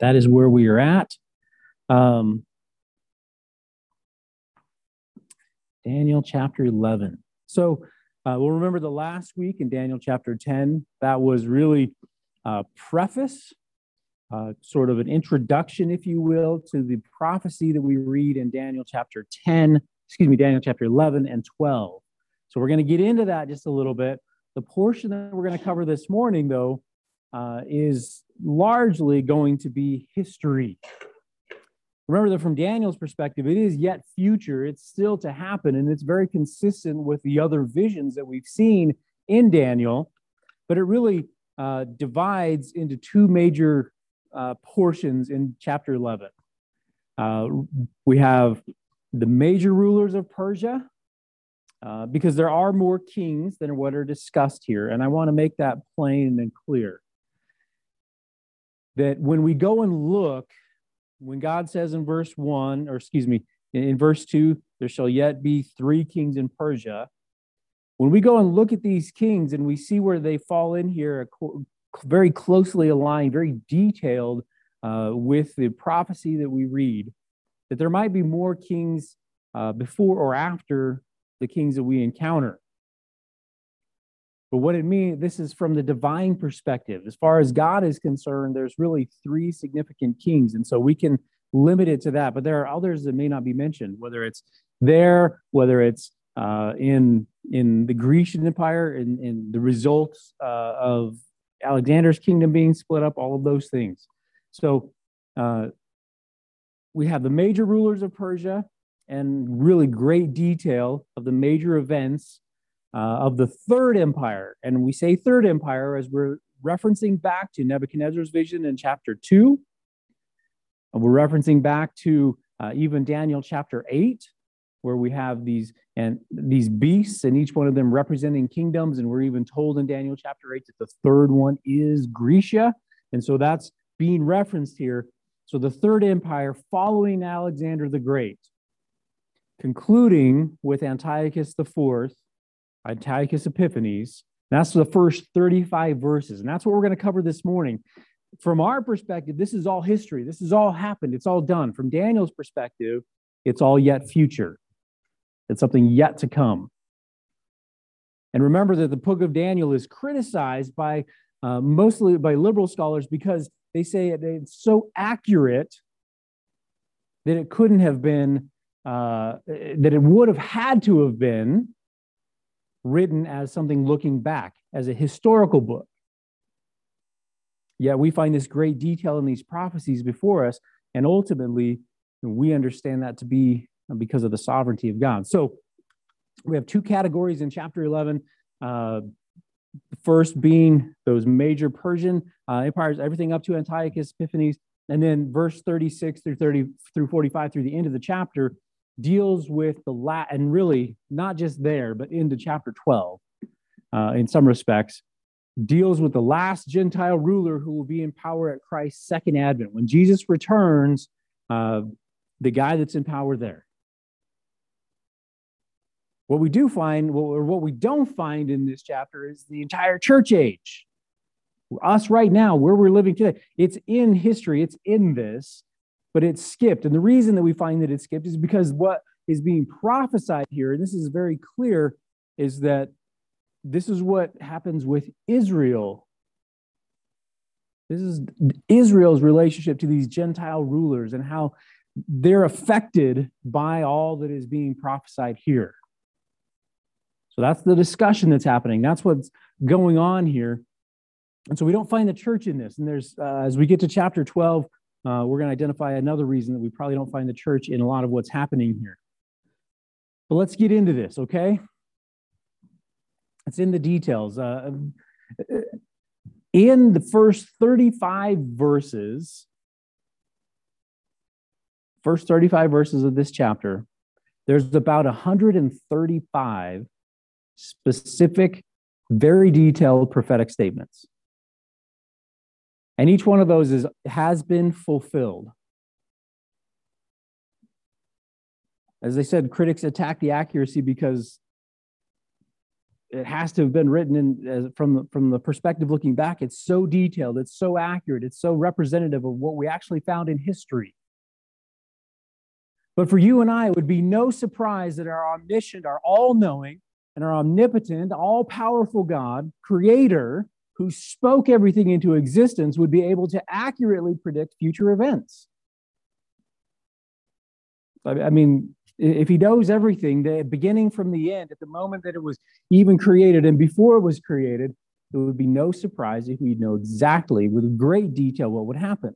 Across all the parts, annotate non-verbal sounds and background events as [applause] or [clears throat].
that is where we are at. Um, Daniel chapter 11. So uh, we'll remember the last week in Daniel chapter 10, that was really a preface, uh, sort of an introduction, if you will, to the prophecy that we read in Daniel chapter 10, excuse me, Daniel chapter 11 and 12. So we're going to get into that just a little bit. The portion that we're going to cover this morning, though, uh, is largely going to be history. Remember that from Daniel's perspective, it is yet future. It's still to happen, and it's very consistent with the other visions that we've seen in Daniel. But it really uh, divides into two major uh, portions in chapter 11. Uh, we have the major rulers of Persia, uh, because there are more kings than what are discussed here. And I want to make that plain and clear. That when we go and look when God says in verse 1, or excuse me, in, in verse 2, there shall yet be three kings in Persia. When we go and look at these kings and we see where they fall in here, very closely aligned, very detailed uh, with the prophecy that we read, that there might be more kings uh, before or after the kings that we encounter. But what it means, this is from the divine perspective. As far as God is concerned, there's really three significant kings. And so we can limit it to that. But there are others that may not be mentioned, whether it's there, whether it's uh, in, in the Grecian Empire, in, in the results uh, of Alexander's kingdom being split up, all of those things. So uh, we have the major rulers of Persia and really great detail of the major events of the third empire. And we say third empire as we're referencing back to Nebuchadnezzar's vision in chapter 2. And we're referencing back to uh, even Daniel chapter 8, where we have these and these beasts, and each one of them representing kingdoms. And we're even told in Daniel chapter 8 that the third one is Grecia. And so that's being referenced here. So the third empire following Alexander the Great, concluding with Antiochus the fourth, Antiochus Epiphanes. That's the first 35 verses. And that's what we're going to cover this morning. From our perspective, this is all history. This has all happened. It's all done. From Daniel's perspective, it's all yet future. It's something yet to come. And remember that the book of Daniel is criticized by uh, mostly by liberal scholars because they say it's so accurate that it couldn't have been, uh, that it would have had to have been written as something looking back, as a historical book. Yet we find this great detail in these prophecies before us, and ultimately we understand that to be because of the sovereignty of God. So we have two categories in chapter 11. Uh, first being those major Persian uh, empires, everything up to Antiochus Epiphanes, and then verse 36 through 30 through 45 through the end of the chapter deals with the la and really not just there, but into chapter 12 uh, in some respects, deals with the last Gentile ruler who will be in power at Christ's second advent. When Jesus returns, uh, the guy that's in power there. What we do find, or what we don't find in this chapter, is the entire church age. Us right now, where we're living today, it's in history, it's in this but it's skipped. And the reason that we find that it's skipped is because what is being prophesied here, and this is very clear, is that this is what happens with Israel. This is Israel's relationship to these Gentile rulers and how they're affected by all that is being prophesied here. So that's the discussion that's happening. That's what's going on here. And so we don't find the church in this. And there's, uh, as we get to chapter 12, uh, we're going to identify another reason that we probably don't find the church in a lot of what's happening here. But let's get into this, okay? It's in the details. Uh, in the first 35 verses, first 35 verses of this chapter, there's about 135 specific, very detailed prophetic statements. And each one of those is, has been fulfilled. As I said, critics attack the accuracy because it has to have been written in, from, the, from the perspective looking back. It's so detailed, it's so accurate, it's so representative of what we actually found in history. But for you and I, it would be no surprise that our omniscient, our all knowing, and our omnipotent, all powerful God, creator, who spoke everything into existence, would be able to accurately predict future events. I mean, if he knows everything, the beginning from the end, at the moment that it was even created and before it was created, it would be no surprise if we'd know exactly with great detail what would happen.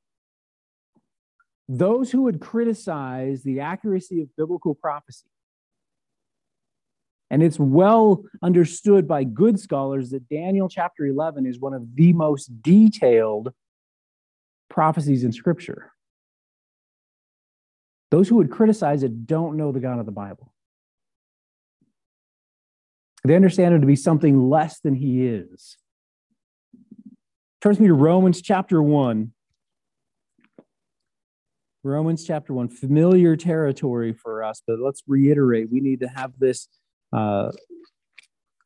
Those who would criticize the accuracy of biblical prophecy, and it's well understood by good scholars that Daniel chapter 11 is one of the most detailed prophecies in Scripture. Those who would criticize it don't know the God of the Bible. They understand him to be something less than he is. Turns me to Romans chapter 1. Romans chapter 1, familiar territory for us, but let's reiterate we need to have this uh,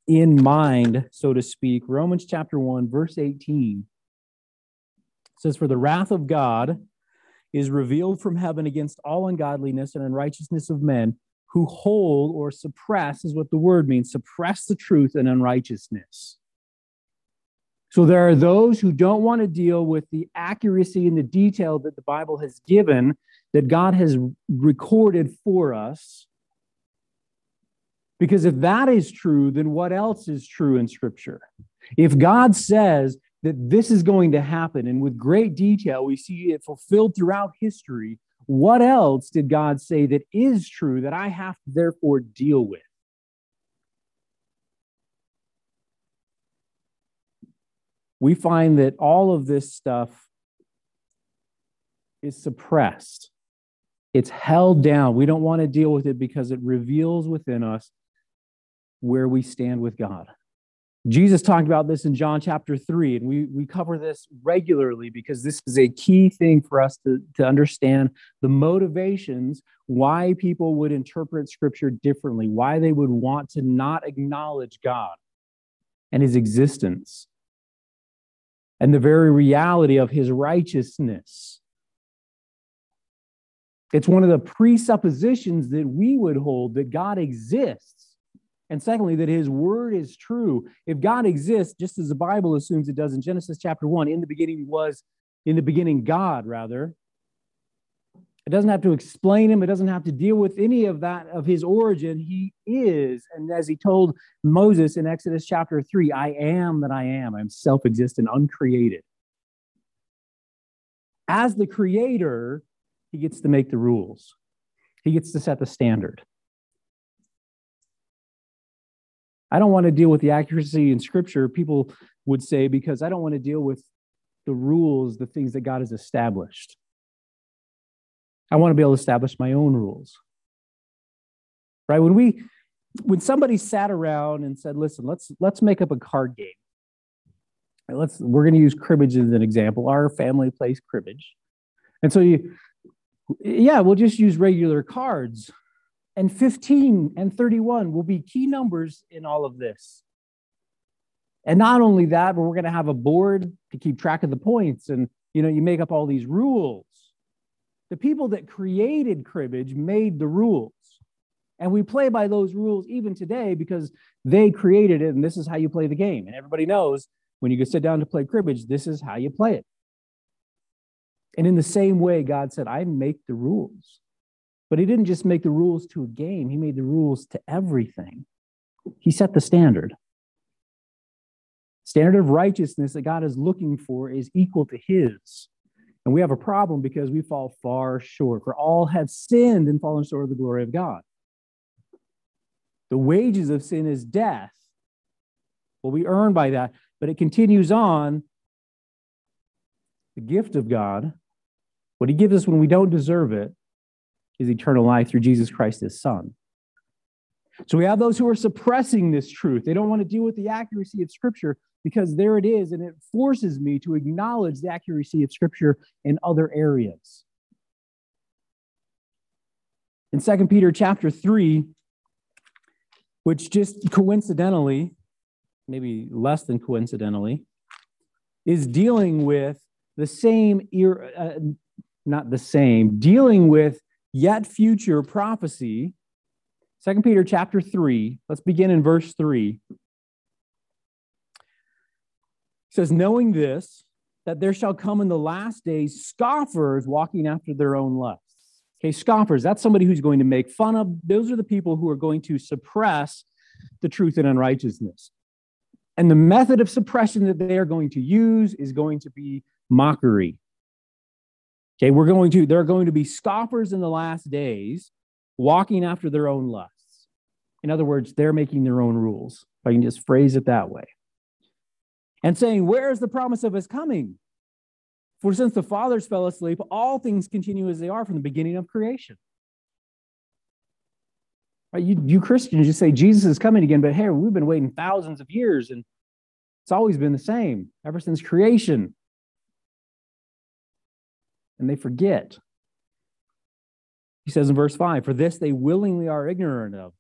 in mind, so to speak. Romans chapter 1, verse 18 says, For the wrath of God is revealed from heaven against all ungodliness and unrighteousness of men who hold or suppress, is what the word means suppress the truth and unrighteousness. So there are those who don't want to deal with the accuracy and the detail that the Bible has given, that God has recorded for us. Because if that is true, then what else is true in Scripture? If God says that this is going to happen. And with great detail, we see it fulfilled throughout history. What else did God say that is true that I have to therefore deal with? We find that all of this stuff is suppressed. It's held down. We don't want to deal with it because it reveals within us where we stand with God. Jesus talked about this in John chapter 3, and we, we cover this regularly because this is a key thing for us to, to understand the motivations why people would interpret scripture differently, why they would want to not acknowledge God and his existence and the very reality of his righteousness. It's one of the presuppositions that we would hold that God exists and secondly, that his word is true. If God exists, just as the Bible assumes it does in Genesis chapter 1, in the beginning was, in the beginning, God, rather. It doesn't have to explain him, it doesn't have to deal with any of that of his origin. He is. And as he told Moses in Exodus chapter 3, I am that I am. I'm self existent, uncreated. As the creator, he gets to make the rules, he gets to set the standard. I don't want to deal with the accuracy in scripture, people would say, because I don't want to deal with the rules, the things that God has established. I want to be able to establish my own rules. Right? When we when somebody sat around and said, listen, let's let's make up a card game. Let's we're going to use cribbage as an example. Our family plays cribbage. And so you yeah, we'll just use regular cards. And 15 and 31 will be key numbers in all of this. And not only that, but we're going to have a board to keep track of the points. And, you know, you make up all these rules. The people that created cribbage made the rules. And we play by those rules even today because they created it and this is how you play the game. And everybody knows when you sit down to play cribbage, this is how you play it. And in the same way, God said, I make the rules. But he didn't just make the rules to a game, he made the rules to everything. He set the standard. Standard of righteousness that God is looking for is equal to his. And we have a problem because we fall far short. For all have sinned and fallen short of the glory of God. The wages of sin is death. Well, we earn by that, but it continues on. The gift of God, what he gives us when we don't deserve it, is eternal life through Jesus Christ, his son. So we have those who are suppressing this truth. They don't want to deal with the accuracy of Scripture because there it is, and it forces me to acknowledge the accuracy of Scripture in other areas. In 2 Peter chapter 3, which just coincidentally maybe less than coincidentally, is dealing with the same, uh, not the same, dealing with yet future prophecy. Second Peter chapter 3, let's begin in verse 3. It says, Knowing this, that there shall come in the last days scoffers walking after their own lusts. Okay, scoffers, that's somebody who's going to make fun of, those are the people who are going to suppress the truth and unrighteousness. And the method of suppression that they are going to use is going to be mockery. Okay, we're going to, there are going to be scoffers in the last days walking after their own lusts. In other words, they're making their own rules. If I can just phrase it that way. And saying, Where is the promise of his coming? For since the fathers fell asleep, all things continue as they are from the beginning of creation. Right? You, you Christians, you say Jesus is coming again, but hey, we've been waiting thousands of years and it's always been the same ever since creation. And they forget. He says in verse 5 For this they willingly are ignorant of,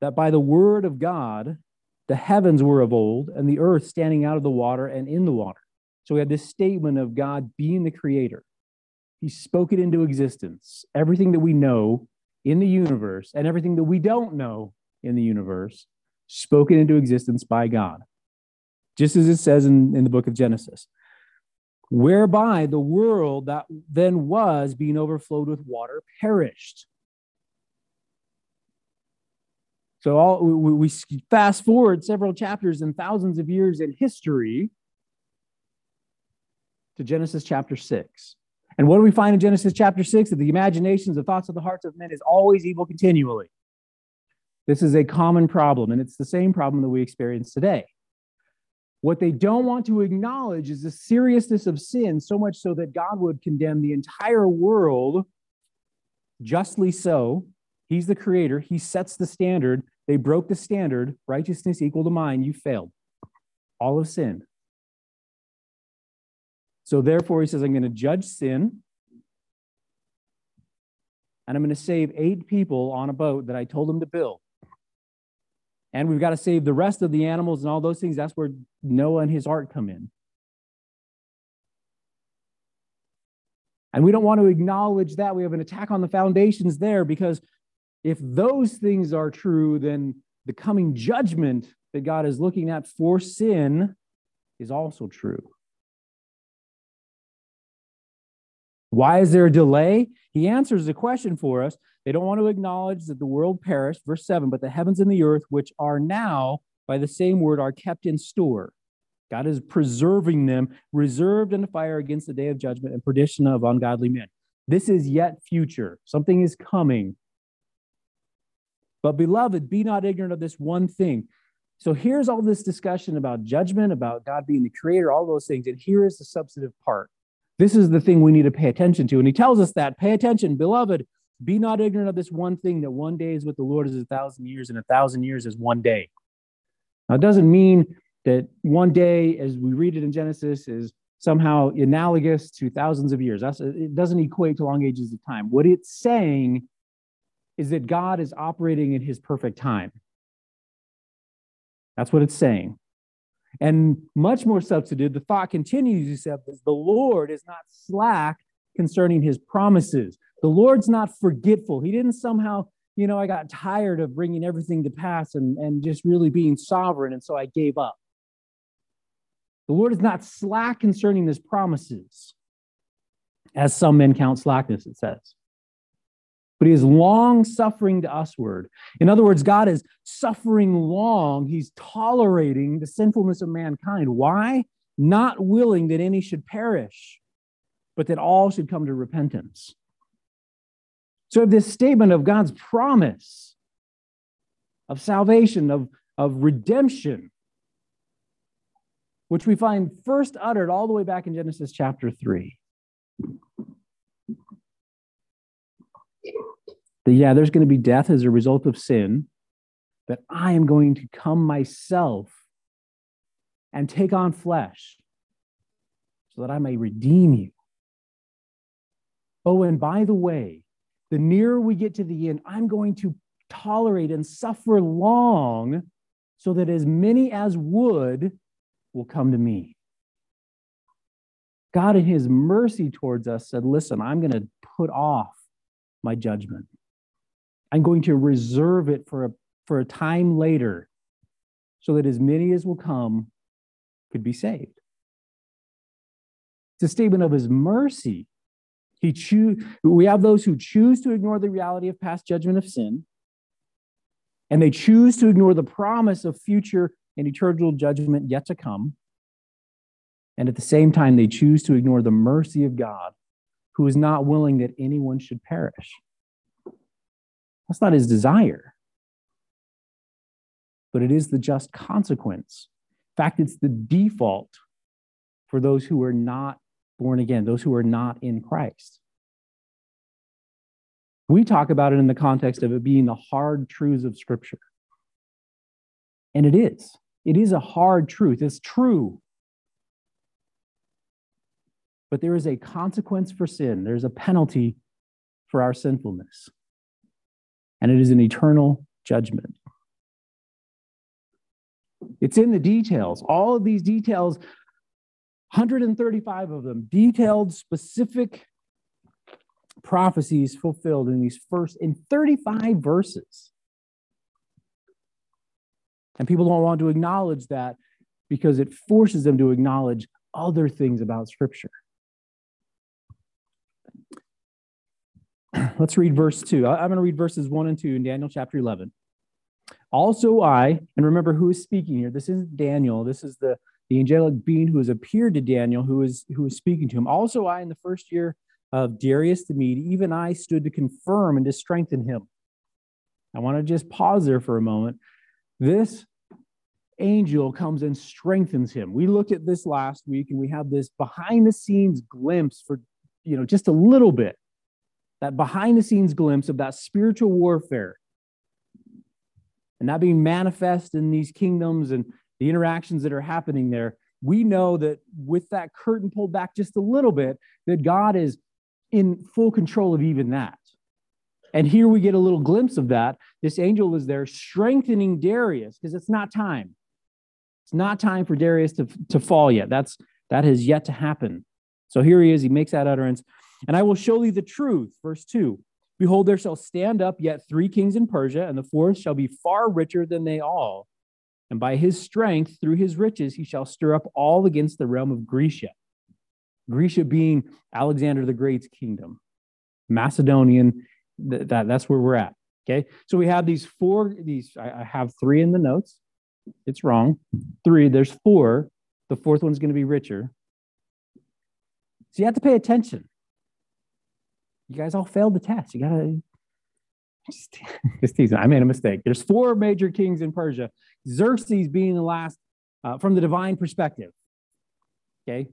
that by the word of God the heavens were of old, and the earth standing out of the water and in the water. So we have this statement of God being the creator. He spoke it into existence. Everything that we know in the universe and everything that we don't know in the universe spoken into existence by God, just as it says in, in the book of Genesis, whereby the world that then was being overflowed with water perished. So all we, we fast forward several chapters and thousands of years in history to Genesis chapter 6. And what do we find in Genesis chapter 6? That the imaginations, the thoughts of the hearts of men is always evil continually. This is a common problem, and it's the same problem that we experience today. What they don't want to acknowledge is the seriousness of sin, so much so that God would condemn the entire world, justly so. He's the creator, He sets the standard. They broke the standard, righteousness equal to mine, you failed. All of sin. So therefore, he says, I'm going to judge sin. And I'm going to save eight people on a boat that I told him to build. And we've got to save the rest of the animals and all those things. That's where Noah and his ark come in. And we don't want to acknowledge that. We have an attack on the foundations there because if those things are true, then the coming judgment that God is looking at for sin is also true. Why is there a delay? He answers the question for us. They don't want to acknowledge that the world perished, verse 7, but the heavens and the earth, which are now by the same word, are kept in store. God is preserving them, reserved in the fire against the day of judgment and perdition of ungodly men. This is yet future. Something is coming. But, beloved, be not ignorant of this one thing. So, here's all this discussion about judgment, about God being the creator, all those things. And here is the substantive part this is the thing we need to pay attention to. And he tells us that pay attention, beloved, be not ignorant of this one thing that one day is with the Lord is a thousand years, and a thousand years is one day. Now, it doesn't mean that one day, as we read it in Genesis, is somehow analogous to thousands of years. That's, it doesn't equate to long ages of time. What it's saying is that God is operating in his perfect time. That's what it's saying. And much more substantive, the thought continues, he said, the Lord is not slack concerning his promises. The Lord's not forgetful. He didn't somehow, you know, I got tired of bringing everything to pass and, and just really being sovereign, and so I gave up. The Lord is not slack concerning his promises, as some men count slackness, it says but he is long suffering to usward. In other words, God is suffering long. He's tolerating the sinfulness of mankind. Why? Not willing that any should perish, but that all should come to repentance. So, this statement of God's promise of salvation, of, of redemption, which we find first uttered all the way back in Genesis chapter 3 that, yeah, there's going to be death as a result of sin, that I am going to come myself and take on flesh so that I may redeem you. Oh, and by the way, the nearer we get to the end, I'm going to tolerate and suffer long so that as many as would will come to me. God, in his mercy towards us, said, Listen, I'm going to put off my judgment. I'm going to reserve it for a, for a time later so that as many as will come could be saved. It's a statement of his mercy. He choose, we have those who choose to ignore the reality of past judgment of sin, and they choose to ignore the promise of future and eternal judgment yet to come. And at the same time, they choose to ignore the mercy of God, who is not willing that anyone should perish. That's not his desire, but it is the just consequence. In fact, it's the default for those who are not born again, those who are not in Christ. We talk about it in the context of it being the hard truths of Scripture. And it is. It is a hard truth. It's true. But there is a consequence for sin, there's a penalty for our sinfulness. And it is an eternal judgment. It's in the details. All of these details 135 of them, detailed, specific prophecies fulfilled in these first, in 35 verses. And people don't want to acknowledge that because it forces them to acknowledge other things about Scripture. [clears throat] Let's read verse 2. I'm going to read verses 1 and 2 in Daniel chapter 11. Also, I, and remember who is speaking here. This isn't Daniel. This is the the angelic being who has appeared to Daniel, who is who is speaking to him. Also, I, in the first year of Darius the Mede, even I stood to confirm and to strengthen him. I want to just pause there for a moment. This angel comes and strengthens him. We looked at this last week, and we have this behind the scenes glimpse for you know just a little bit. That behind the scenes glimpse of that spiritual warfare and that being manifest in these kingdoms and the interactions that are happening there, we know that with that curtain pulled back just a little bit, that God is in full control of even that. And here we get a little glimpse of that. This angel is there strengthening Darius because it's not time. It's not time for Darius to, to fall yet. That's that has yet to happen. So here he is. He makes that utterance. And I will show thee the truth. Verse 2 Behold, there shall stand up yet three kings in Persia, and the fourth shall be far richer than they all. And by his strength, through his riches, he shall stir up all against the realm of Grecia. Grecia being Alexander the Great's kingdom, Macedonian, th- that, that's where we're at. Okay. So we have these four, these, I, I have three in the notes. It's wrong. Three, there's four. The fourth one's going to be richer. So you have to pay attention. You guys all failed the test. You got to [laughs] just, teasing. I made a mistake. There's four major kings in Persia. Xerxes being the last uh, from the divine perspective. Okay,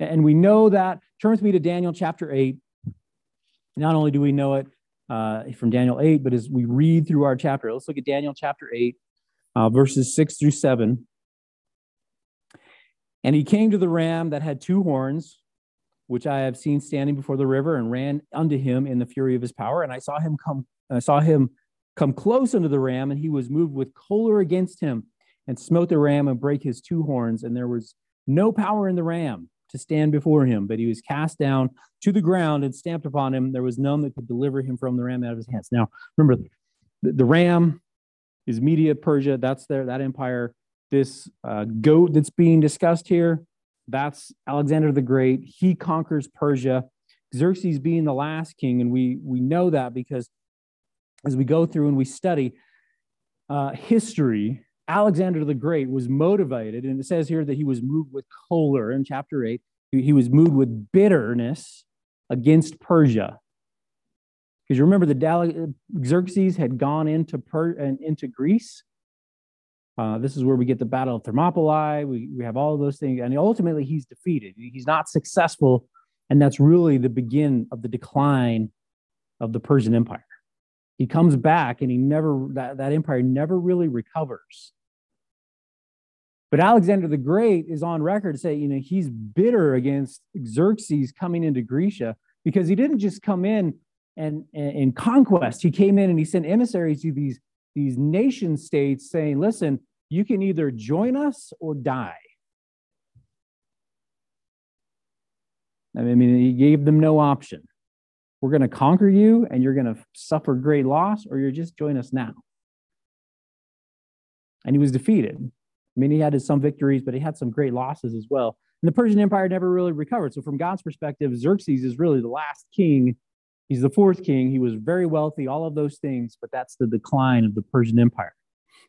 and we know that. Turn with me to Daniel chapter eight. Not only do we know it uh, from Daniel eight, but as we read through our chapter, let's look at Daniel chapter eight, uh, verses six through seven. And he came to the ram that had two horns, which I have seen standing before the river, and ran unto him in the fury of his power. And I saw him come I saw him come close unto the ram, and he was moved with choler against him, and smote the ram and brake his two horns. And there was no power in the ram to stand before him, but he was cast down to the ground and stamped upon him. There was none that could deliver him from the ram out of his hands. Now, remember, the, the ram is Media Persia. That's there, that empire. This uh, goat that's being discussed here, that's Alexander the Great. He conquers Persia. Xerxes being the last king, and we we know that because as we go through and we study uh, history, Alexander the Great was motivated, and it says here that he was moved with choler in chapter 8. He was moved with bitterness against Persia. Because you remember the Xerxes had gone into, per- and into Greece. Uh, this is where we get the Battle of Thermopylae. We, we have all those things. And ultimately, he's defeated. He's not successful. And that's really the begin of the decline of the Persian Empire. He comes back and he never, that, that empire never really recovers. But Alexander the Great is on record to say, you know, he's bitter against Xerxes coming into Grecia because he didn't just come in and in conquest. He came in and he sent emissaries to these, these nation states saying, listen, you can either join us or die. I mean, he gave them no option. We're going to conquer you and you're going to suffer great loss, or you're just join us now. And he was defeated. I mean, he had some victories, but he had some great losses as well. And the Persian Empire never really recovered. So, from God's perspective, Xerxes is really the last king. He's the fourth king. He was very wealthy, all of those things, but that's the decline of the Persian Empire.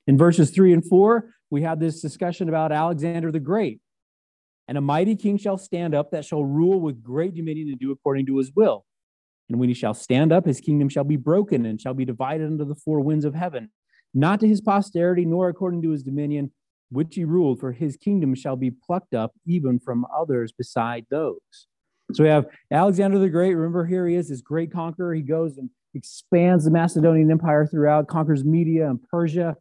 In verses three and four, we have this discussion about Alexander the Great. And a mighty king shall stand up that shall rule with great dominion and do according to his will. And when he shall stand up, his kingdom shall be broken and shall be divided into the four winds of heaven, not to his posterity, nor according to his dominion, which he ruled, for his kingdom shall be plucked up even from others beside those. So we have Alexander the Great. Remember, here he is, this great conqueror. He goes and expands the Macedonian Empire throughout, conquers Media and Persia.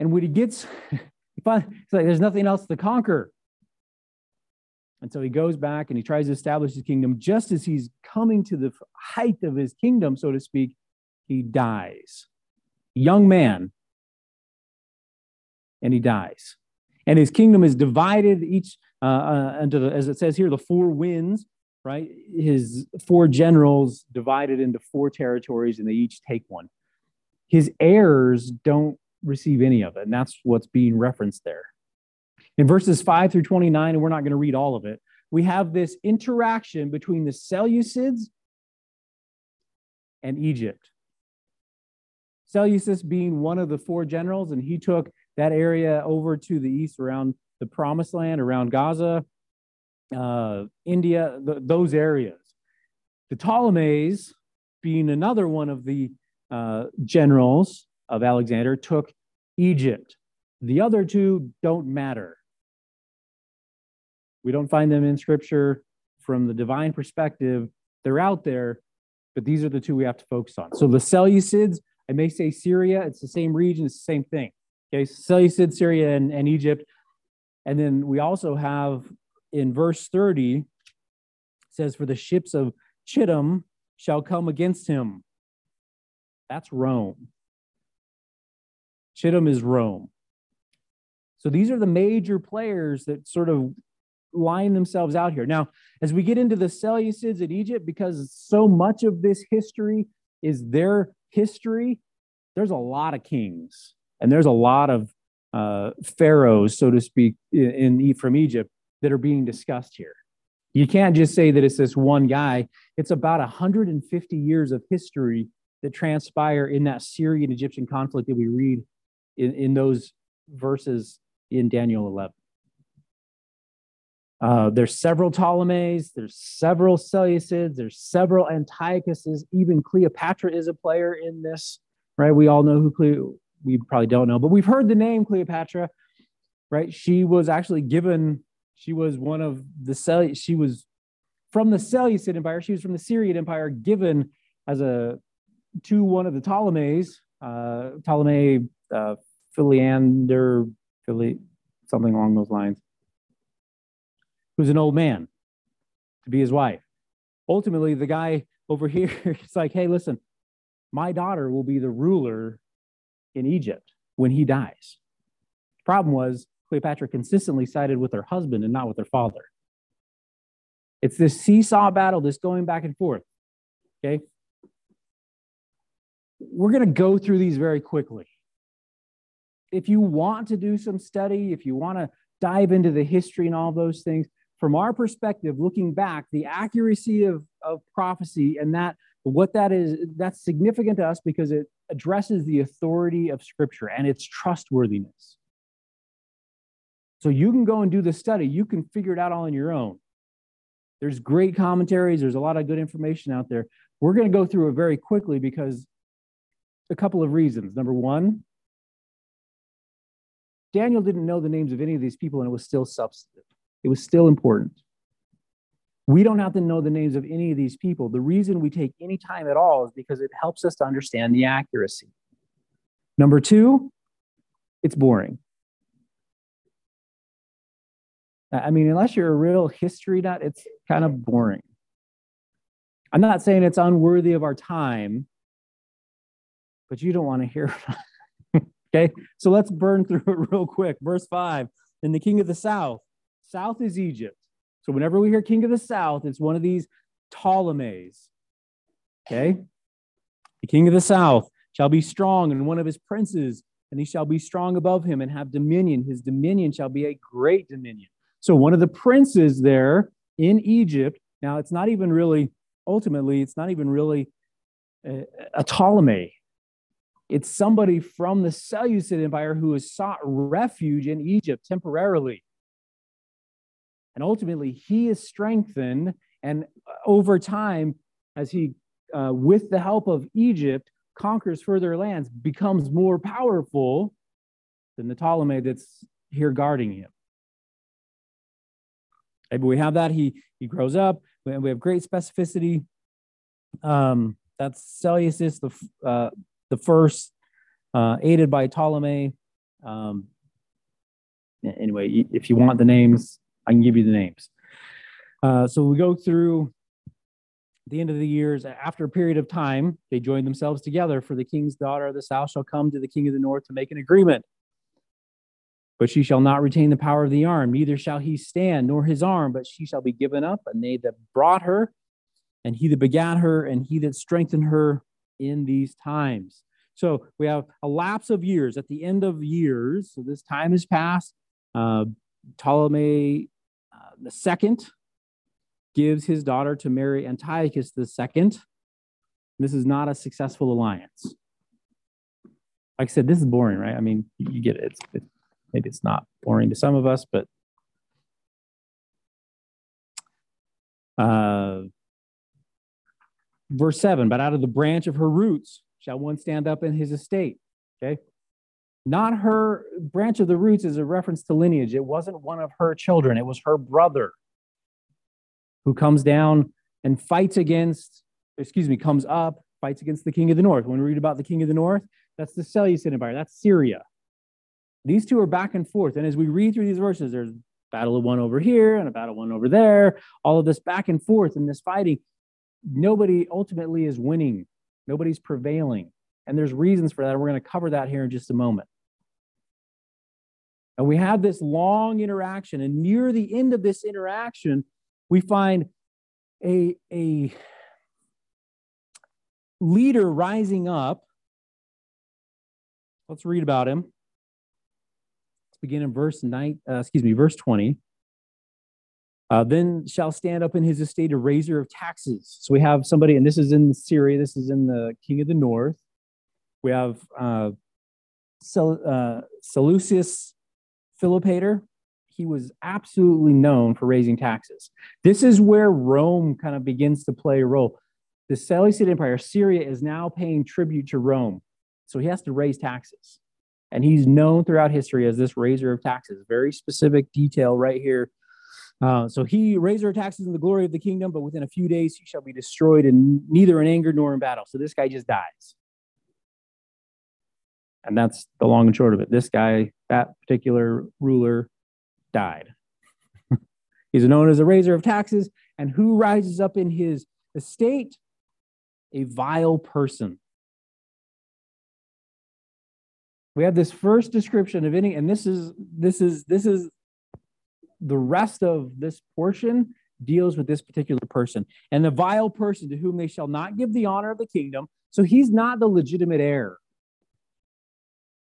And when he gets, [laughs] it's like there's nothing else to conquer. And so he goes back and he tries to establish his kingdom. Just as he's coming to the height of his kingdom, so to speak, he dies. Young man, and he dies. And his kingdom is divided each uh, uh, into the, as it says here, the four winds, right? His four generals divided into four territories, and they each take one. His heirs don't receive any of it, and that's what's being referenced there. In verses 5 through 29, and we're not going to read all of it, we have this interaction between the Seleucids and Egypt. Seleucus being one of the four generals, and he took that area over to the east around the promised land, around Gaza, uh, India, th- those areas. The Ptolemies, being another one of the uh, generals of Alexander, took Egypt. The other two don't matter. We don't find them in scripture from the divine perspective. They're out there, but these are the two we have to focus on. So the Seleucids, I may say Syria, it's the same region, it's the same thing. Okay, Seleucid, Syria, and, and Egypt. And then we also have in verse 30, says, For the ships of Chittim shall come against him. That's Rome. Chittim is Rome. So these are the major players that sort of line themselves out here. Now, as we get into the Seleucids in Egypt, because so much of this history is their history, there's a lot of kings. And there's a lot of uh, pharaohs, so to speak, in, in from Egypt that are being discussed here. You can't just say that it's this one guy. It's about 150 years of history that transpire in that Syrian Egyptian conflict that we read in, in those verses in Daniel 11. Uh, there's several Ptolemies, there's several Seleucids, there's several Antiochuses. Even Cleopatra is a player in this, right? We all know who Cleo, we probably don't know, but we've heard the name Cleopatra, right? She was actually given, she was one of the Sel, she was from the Seleucid Empire. She was from the Syrian Empire, given as a to one of the Ptolemies, uh, Ptolemy uh, Philander, Philly, something along those lines, who's an old man to be his wife. Ultimately, the guy over here [laughs] is like, hey, listen, my daughter will be the ruler in Egypt when he dies. Problem was, Cleopatra consistently sided with her husband and not with her father. It's this seesaw battle, this going back and forth. Okay? We're going to go through these very quickly. If you want to do some study, if you want to dive into the history and all those things, from our perspective, looking back, the accuracy of, of prophecy and that what that is, that's significant to us because it addresses the authority of Scripture and its trustworthiness. So you can go and do the study, you can figure it out all on your own. There's great commentaries, there's a lot of good information out there. We're going to go through it very quickly because a couple of reasons. Number one, Daniel didn't know the names of any of these people, and it was still substantive. It was still important. We don't have to know the names of any of these people. The reason we take any time at all is because it helps us to understand the accuracy. Number two, it's boring. I mean, unless you're a real history nut, it's kind of boring. I'm not saying it's unworthy of our time, but you don't want to hear it. [laughs] Okay, so let's burn through it real quick. Verse 5 Then the king of the south, south is Egypt. So whenever we hear king of the south, it's one of these Ptolemies. Okay, the king of the south shall be strong, and one of his princes, and he shall be strong above him and have dominion. His dominion shall be a great dominion. So one of the princes there in Egypt, now it's not even really, ultimately, it's not even really a, a Ptolemy. It's somebody from the Seleucid Empire who has sought refuge in Egypt temporarily. And ultimately, he is strengthened. And over time, as he, uh, with the help of Egypt, conquers further lands, becomes more powerful than the Ptolemy that's here guarding him. Okay, but we have that. He he grows up. We have great specificity. Um, that's Seleucus the uh, the first, uh, aided by Ptolemy. Um, anyway, if you want the names, I can give you the names. Uh, so we go through the end of the years. After a period of time, they join themselves together. For the king's daughter of the south shall come to the king of the north to make an agreement. But she shall not retain the power of the arm, neither shall he stand, nor his arm, but she shall be given up, and they that brought her, and he that begat her, and he that strengthened her in these times. So we have a lapse of years. At the end of years, so this time has passed. Uh, Ptolemy the second gives his daughter to marry Antiochus the second. This is not a successful alliance. Like I said, this is boring, right? I mean, you get it. It's, it, maybe it's not boring to some of us, but uh, verse 7 but out of the branch of her roots shall one stand up in his estate okay not her branch of the roots is a reference to lineage. It wasn't one of her children. It was her brother who comes down and fights against excuse me comes up fights against the king of the north. When we read about the king of the north that's the seleucid empire. That's syria. These two are back and forth. And as we read through these verses there's battle of one over here and a battle one over there all of this back and forth and this fighting. Nobody ultimately is winning, nobody's prevailing. And there's reasons for that. We're going to cover that here in just a moment. And we have this long interaction, and near the end of this interaction, we find a, a leader rising up. Let's read about him. Let's begin in verse nine, uh, excuse me, verse 20. Uh, then shall stand up in his estate a raiser of taxes. So we have somebody, and this is in Syria, this is in the king of the north. We have uh, uh, Seleucus Philopator. He was absolutely known for raising taxes. This is where Rome kind of begins to play a role. The Seleucid Empire, Syria, is now paying tribute to Rome. So he has to raise taxes. And he's known throughout history as this raiser of taxes. Very specific detail right here uh, so he raised our taxes in the glory of the kingdom, but within a few days he shall be destroyed, and neither in anger nor in battle. So this guy just dies. And that's the long and short of it. This guy, that particular ruler, died. [laughs] He's known as a raiser of taxes. And who rises up in his estate? A vile person. We have this first description of any, and this is this is this is the rest of this portion deals with this particular person and the vile person to whom they shall not give the honor of the kingdom. So he's not the legitimate heir.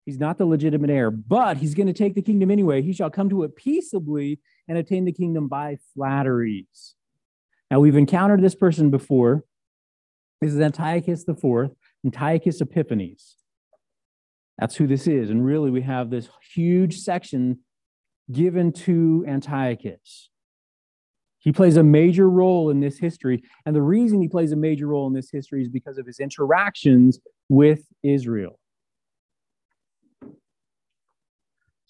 He's not the legitimate heir, but he's going to take the kingdom anyway. He shall come to it peaceably and attain the kingdom by flatteries. Now, we've encountered this person before. This is Antiochus fourth, Antiochus Epiphanes. That's who this is. And really, we have this huge section given to Antiochus. He plays a major role in this history. And the reason he plays a major role in this history is because of his interactions with Israel.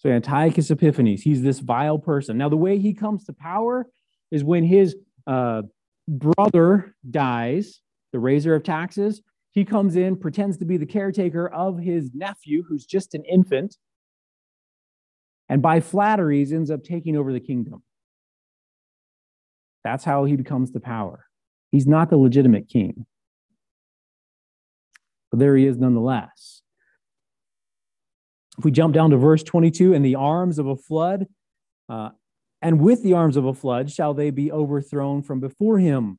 So, Antiochus Epiphanes, he's this vile person. Now, the way he comes to power is when his uh, brother dies, the raiser of taxes. He comes in, pretends to be the caretaker of his nephew, who's just an infant and by flatteries ends up taking over the kingdom. That's how he becomes the power. He's not the legitimate king. But there he is nonetheless. If we jump down to verse 22, in the arms of a flood, uh, and with the arms of a flood shall they be overthrown from before him,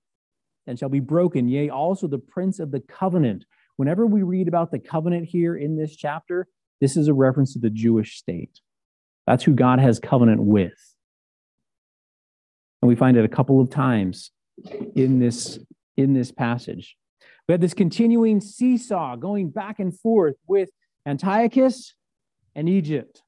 and shall be broken. Yea, also the prince of the covenant. Whenever we read about the covenant here in this chapter, this is a reference to the Jewish state. That's who God has covenant with. And we find it a couple of times in this, in this passage. We have this continuing seesaw going back and forth with Antiochus and Egypt.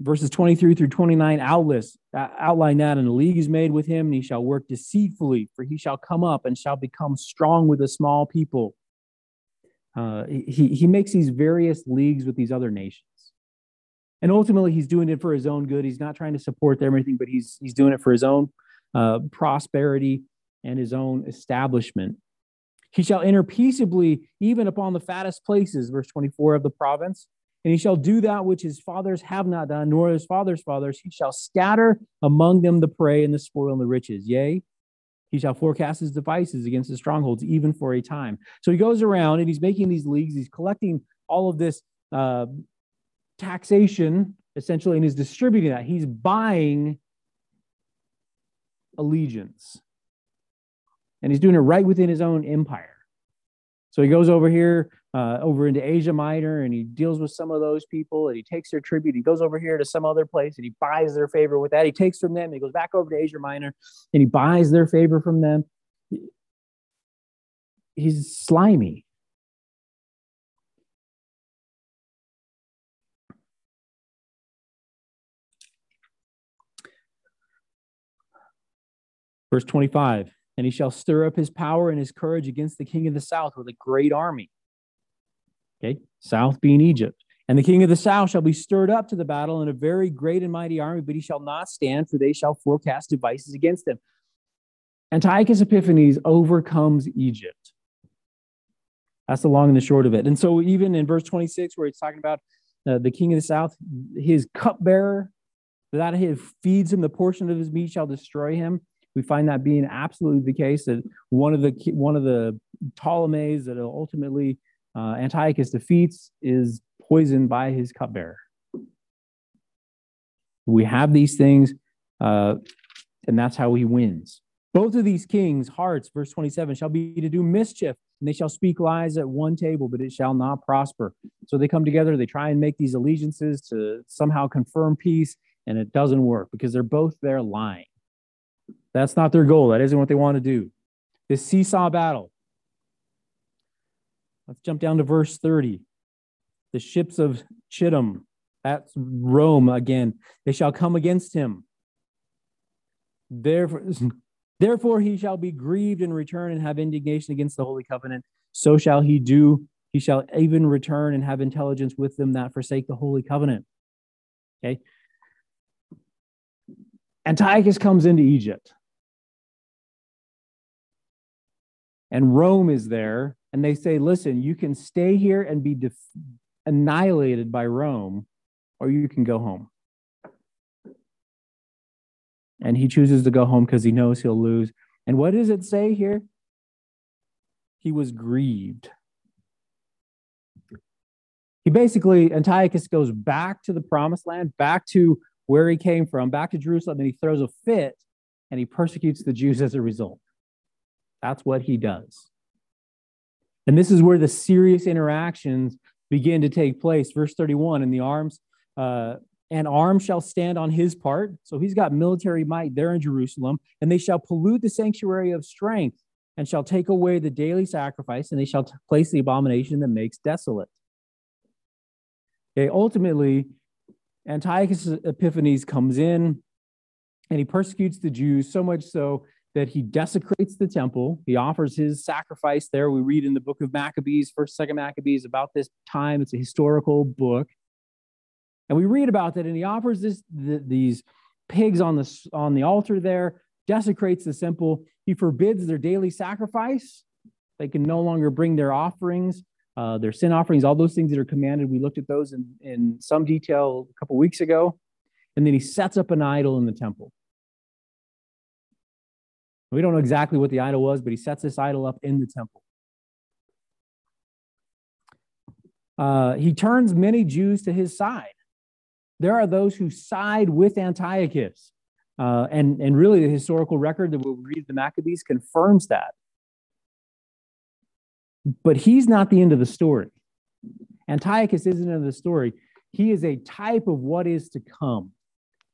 Verses 23 through 29 outlist, uh, outline that, and a league is made with him, and he shall work deceitfully, for he shall come up and shall become strong with a small people. Uh, he, he makes these various leagues with these other nations. And ultimately, he's doing it for his own good. He's not trying to support them or anything, but he's, he's doing it for his own uh, prosperity and his own establishment. He shall enter peaceably even upon the fattest places, verse 24 of the province. And he shall do that which his fathers have not done, nor his fathers' fathers. He shall scatter among them the prey and the spoil and the riches. Yea, he shall forecast his devices against the strongholds, even for a time. So he goes around and he's making these leagues. He's collecting all of this uh, taxation, essentially, and he's distributing that. He's buying allegiance. And he's doing it right within his own empire. So he goes over here, uh, over into Asia Minor, and he deals with some of those people, and he takes their tribute. He goes over here to some other place, and he buys their favor with that. He takes from them, he goes back over to Asia Minor, and he buys their favor from them. He's slimy. Verse 25 and he shall stir up his power and his courage against the king of the south with a great army. Okay, south being Egypt. And the king of the south shall be stirred up to the battle in a very great and mighty army, but he shall not stand, for they shall forecast devices against him. Antiochus Epiphanes overcomes Egypt. That's the long and the short of it. And so, even in verse 26, where he's talking about uh, the king of the south, his cupbearer, that he feeds him the portion of his meat shall destroy him we find that being absolutely the case that one of the one of the Ptolemies that ultimately uh, Antiochus defeats is poisoned by his cupbearer. We have these things, uh, and that's how he wins. Both of these kings' hearts, verse 27, shall be to do mischief, and they shall speak lies at one table, but it shall not prosper. So they come together, they try and make these allegiances to somehow confirm peace, and it doesn't work because they're both there lying. That's not their goal. That isn't what they want to do. This seesaw battle. Let's jump down to verse 30. The ships of Chittim, that's Rome again, they shall come against him. Therefore, [laughs] therefore he shall be grieved and return and have indignation against the holy covenant. So shall he do. He shall even return and have intelligence with them that forsake the holy covenant. Okay. Antiochus comes into Egypt. And Rome is there, and they say, listen, you can stay here and be def- annihilated by Rome, or you can go home. And he chooses to go home because he knows he'll lose. And what does it say here? He was grieved. He basically, Antiochus goes back to the promised land, back to where he came from, back to Jerusalem, and he throws a fit and he persecutes the Jews as a result. That's what he does. And this is where the serious interactions begin to take place. Verse 31 in the arms, uh, and arms shall stand on his part. So he's got military might there in Jerusalem, and they shall pollute the sanctuary of strength and shall take away the daily sacrifice, and they shall place the abomination that makes desolate. Okay, ultimately, Antiochus Epiphanes comes in and he persecutes the Jews so much so that he desecrates the temple. He offers his sacrifice there. We read in the book of Maccabees, first, second Maccabees, about this time. It's a historical book. And we read about that, and he offers this, the, these pigs on the, on the altar there, desecrates the temple. He forbids their daily sacrifice. They can no longer bring their offerings, uh, their sin offerings, all those things that are commanded. We looked at those in, in some detail a couple weeks ago. And then he sets up an idol in the temple. We don't know exactly what the idol was, but he sets this idol up in the temple. uh, he turns many Jews to his side. There are those who side with Antiochus. Uh, and, and really, the historical record that we'll read the Maccabees confirms that. But he's not the end of the story. Antiochus isn't end of the story. He is a type of what is to come.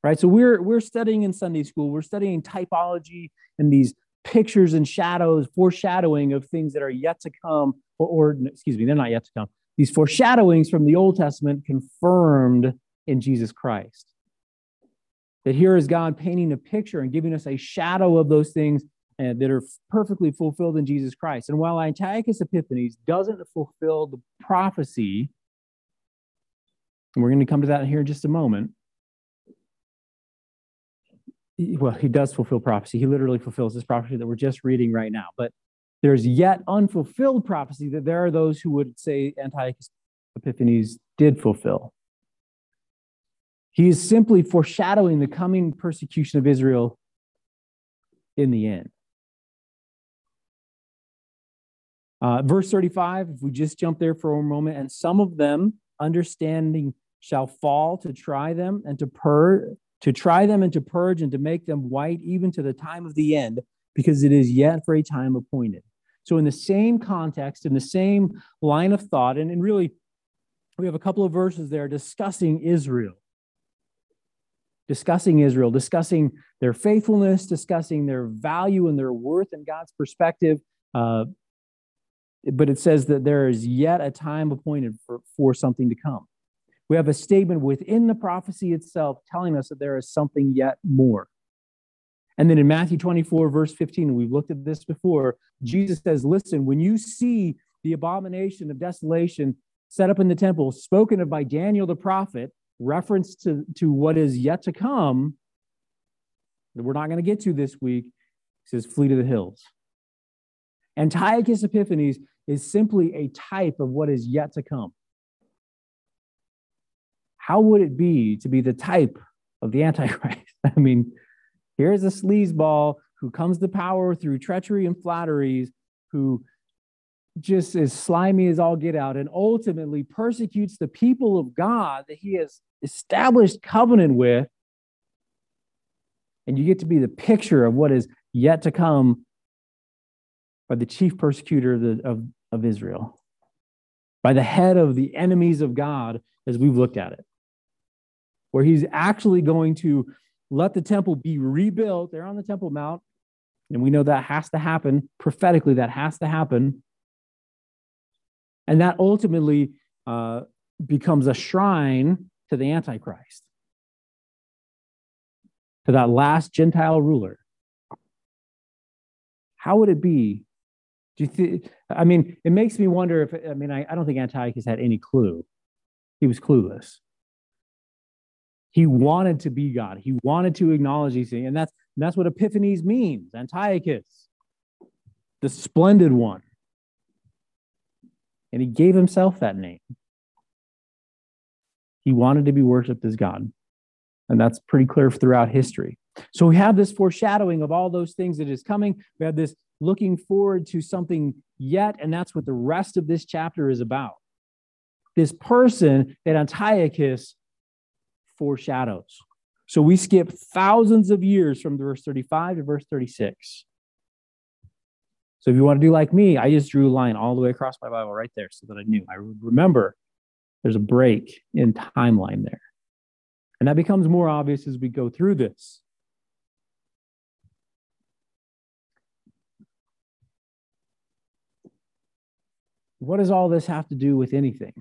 Right? So we're we're studying in Sunday school, we're studying typology and these pictures and shadows, foreshadowing of things that are yet to come, or, or excuse me, they're not yet to come. These foreshadowings from the Old Testament confirmed in Jesus Christ. That here is God painting a picture and giving us a shadow of those things uh, that are perfectly fulfilled in Jesus Christ. And while Antiochus Epiphanes doesn't fulfill the prophecy, and we're going to come to that here in just a moment. Well, he does fulfill prophecy. He literally fulfills this prophecy that we're just reading right now. But there's yet unfulfilled prophecy that there are those who would say Antiochus Epiphanes did fulfill. He is simply foreshadowing the coming persecution of Israel in the end. Uh, verse 35, if we just jump there for a moment, and some of them, understanding, shall fall to try them and to purge, to try them and to purge and to make them white even to the time of the end, because it is yet for a time appointed. So, in the same context, in the same line of thought, and, and really, we have a couple of verses there discussing Israel. Discussing Israel, discussing their faithfulness, discussing their value and their worth in God's perspective, uh, but it says that there is yet a time appointed for, for something to come. We have a statement within the prophecy itself telling us that there is something yet more. And then in Matthew 24, verse 15, we've looked at this before, Jesus says, Listen, when you see the abomination of desolation set up in the temple, spoken of by Daniel the prophet, reference to, to what is yet to come, that we're not going to get to this week, he says, Flee to the hills. Antiochus Epiphanes is simply a type of what is yet to come. How would it be to be the type of the [laughs] Antichrist? [laughs] I mean, here's a sleazeball who comes to power through treachery and flatteries, who just as slimy as all get out, and ultimately persecutes the people of God that he has established covenant with. And you get to be the picture of what is yet to come by the chief persecutor of, the, of, of Israel, by the head of the enemies of God, as we've looked at it, where he's actually going to let the temple be rebuilt. They're on the Temple Mount, and we know that has to happen prophetically, that has to happen. And that ultimately uh, becomes a shrine to the Antichrist, to that last Gentile ruler. How would it be do you think? I mean, it makes me wonder if I mean I, I don't think Antiochus had any clue. He was clueless. He wanted to be God. He wanted to acknowledge these things, and that's that's what Epiphanes means. Antiochus, the splendid one, and he gave himself that name. He wanted to be worshipped as God, and that's pretty clear throughout history. So we have this foreshadowing of all those things that is coming. We have this looking forward to something yet, and that's what the rest of this chapter is about. This person that Antiochus foreshadows. So we skip thousands of years from verse 35 to verse 36. So if you want to do like me, I just drew a line all the way across my Bible right there so that I knew. I would remember there's a break in timeline there. And that becomes more obvious as we go through this. What does all this have to do with anything?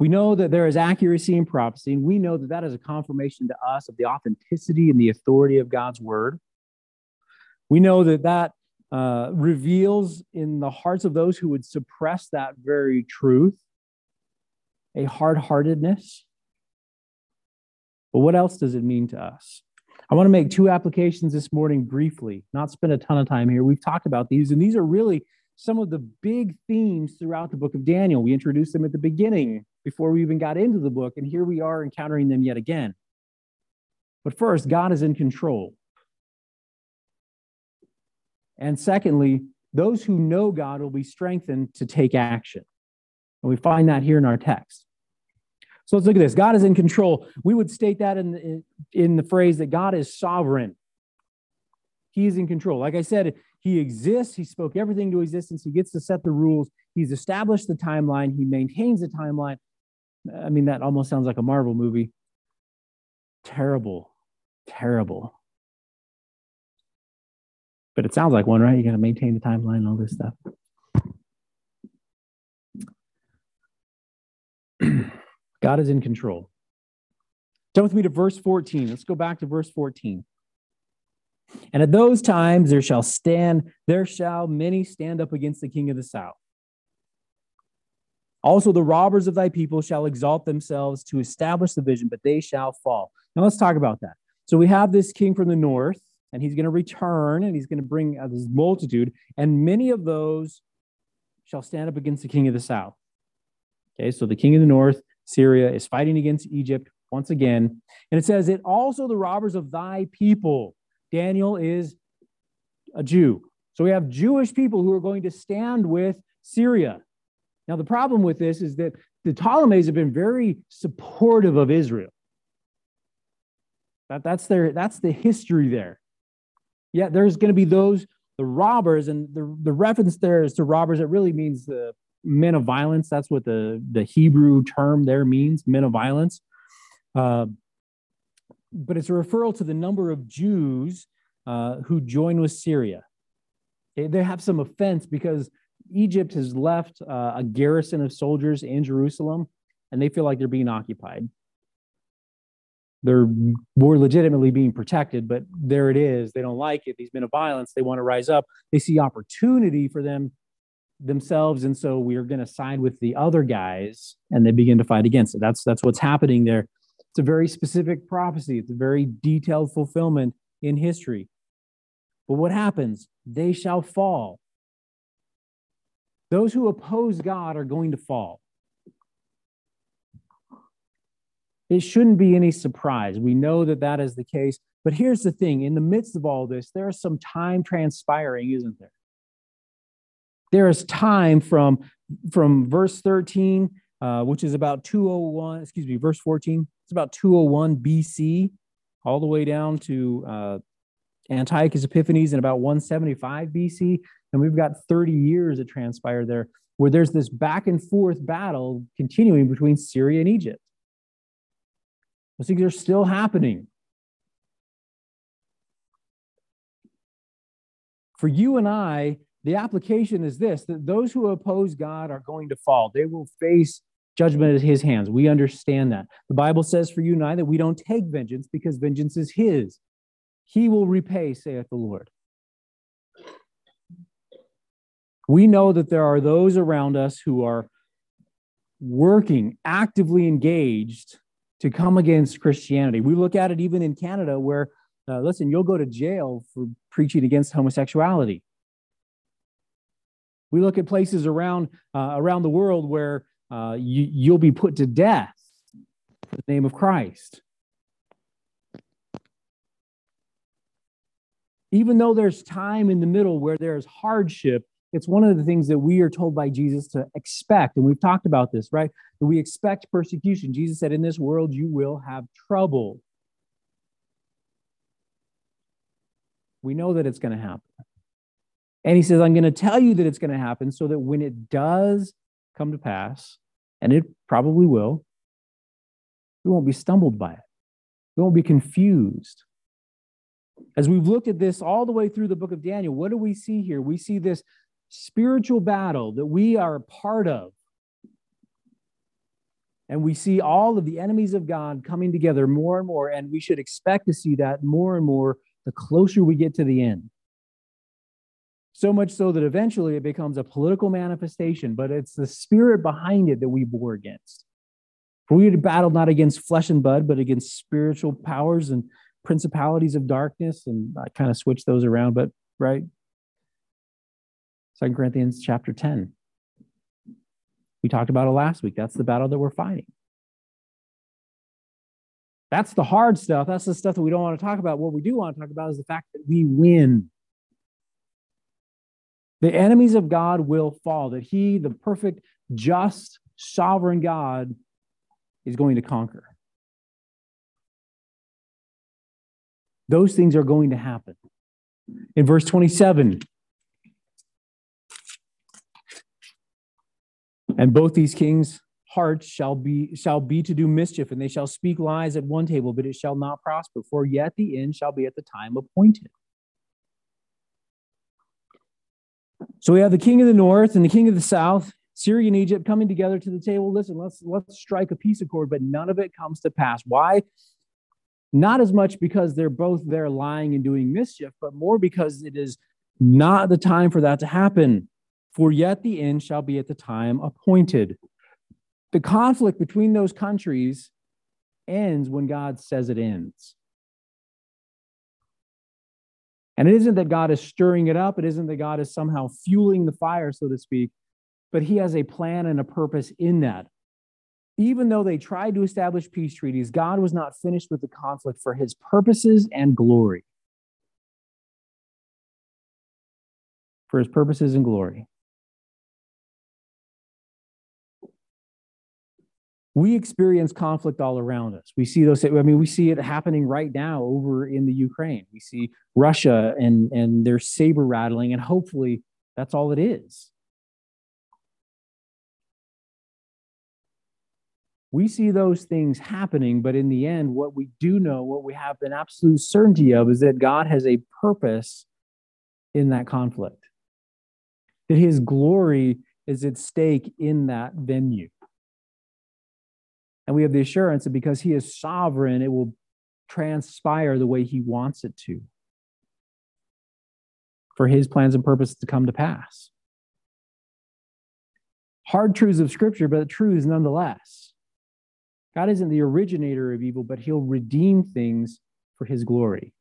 We know that there is accuracy in prophecy, and we know that that is a confirmation to us of the authenticity and the authority of God's word. We know that that uh, reveals in the hearts of those who would suppress that very truth a hard heartedness. But what else does it mean to us? I want to make two applications this morning briefly, not spend a ton of time here. We've talked about these, and these are really some of the big themes throughout the book of Daniel. We introduced them at the beginning before we even got into the book, and here we are encountering them yet again. But first, God is in control. And secondly, those who know God will be strengthened to take action. And we find that here in our text. So let's look at this. God is in control. We would state that in the, in the phrase that God is sovereign. He is in control. Like I said, he exists. He spoke everything to existence. He gets to set the rules. He's established the timeline. He maintains the timeline. I mean, that almost sounds like a Marvel movie. Terrible, terrible. But it sounds like one, right? You got to maintain the timeline and all this stuff. [clears throat] God is in control. Turn with me to verse 14. Let's go back to verse 14. And at those times there shall stand, there shall many stand up against the king of the south. Also, the robbers of thy people shall exalt themselves to establish the vision, but they shall fall. Now, let's talk about that. So, we have this king from the north, and he's going to return, and he's going to bring uh, this multitude, and many of those shall stand up against the king of the south. Okay, so the king of the north, Syria, is fighting against Egypt once again. And it says, It also the robbers of thy people Daniel is a Jew. So we have Jewish people who are going to stand with Syria. Now, the problem with this is that the Ptolemies have been very supportive of Israel. That, that's, their, that's the history there. Yet there's going to be those, the robbers, and the, the reference there is to robbers. It really means the men of violence. That's what the, the Hebrew term there means, men of violence. Uh, but it's a referral to the number of Jews uh, who join with Syria. They, they, have some offense because Egypt has left uh, a garrison of soldiers in Jerusalem and they feel like they're being occupied. They're more legitimately being protected, but there it is. They don't like it. These men of violence, they want to rise up. They see opportunity for them themselves, and so we are going to side with the other guys, and they begin to fight against it. That's that's what's happening there. It's a very specific prophecy, it's a very detailed fulfillment in history. But what happens? They shall fall. Those who oppose God are going to fall. It shouldn't be any surprise. We know that that is the case. But here's the thing in the midst of all this, there is some time transpiring, isn't there? There is time from, from verse 13, uh, which is about 201, excuse me, verse 14, it's about 201 BC, all the way down to uh, Antiochus Epiphanes in about 175 BC. And we've got 30 years that transpire there where there's this back and forth battle continuing between Syria and Egypt. Those things are still happening. For you and I, the application is this that those who oppose God are going to fall. They will face Judgment is his hands. We understand that. The Bible says for you and I that we don't take vengeance because vengeance is his. He will repay, saith the Lord. We know that there are those around us who are working, actively engaged to come against Christianity. We look at it even in Canada, where, uh, listen, you'll go to jail for preaching against homosexuality. We look at places around uh, around the world where uh, you, you'll be put to death in the name of Christ. Even though there's time in the middle where there's hardship, it's one of the things that we are told by Jesus to expect. And we've talked about this, right? That we expect persecution. Jesus said, In this world, you will have trouble. We know that it's going to happen. And he says, I'm going to tell you that it's going to happen so that when it does come to pass, and it probably will, we won't be stumbled by it. We won't be confused. As we've looked at this all the way through the book of Daniel, what do we see here? We see this spiritual battle that we are a part of. And we see all of the enemies of God coming together more and more. And we should expect to see that more and more the closer we get to the end. So much so that eventually it becomes a political manifestation, but it's the spirit behind it that we war against. For we had battled not against flesh and blood, but against spiritual powers and principalities of darkness. And I kind of switch those around, but right? Second Corinthians chapter 10. We talked about it last week. That's the battle that we're fighting. That's the hard stuff. That's the stuff that we don't want to talk about. What we do want to talk about is the fact that we win. The enemies of God will fall, that he, the perfect, just, sovereign God, is going to conquer. Those things are going to happen. In verse 27, and both these kings' hearts shall be shall be to do mischief, and they shall speak lies at one table, but it shall not prosper. For yet the end shall be at the time appointed. So we have the king of the north and the king of the south, Syria and Egypt coming together to the table. Listen, let's let's strike a peace accord, but none of it comes to pass. Why? Not as much because they're both there lying and doing mischief, but more because it is not the time for that to happen. For yet the end shall be at the time appointed. The conflict between those countries ends when God says it ends. And it isn't that God is stirring it up, it isn't that God is somehow fueling the fire, so to speak, but He has a plan and a purpose in that. Even though they tried to establish peace treaties, God was not finished with the conflict for His purposes and glory. For His purposes and glory. We experience conflict all around us. We see those, I mean, we see it happening right now over in the Ukraine. We see Russia and, and their saber rattling, and hopefully that's all it is. We see those things happening, but in the end, what we do know, what we have an absolute certainty of, is that God has a purpose in that conflict, that his glory is at stake in that venue. And we have the assurance that because he is sovereign, it will transpire the way he wants it to for his plans and purposes to come to pass. Hard truths of Scripture, but truths nonetheless. God isn't the originator of evil, but he'll redeem things for his glory.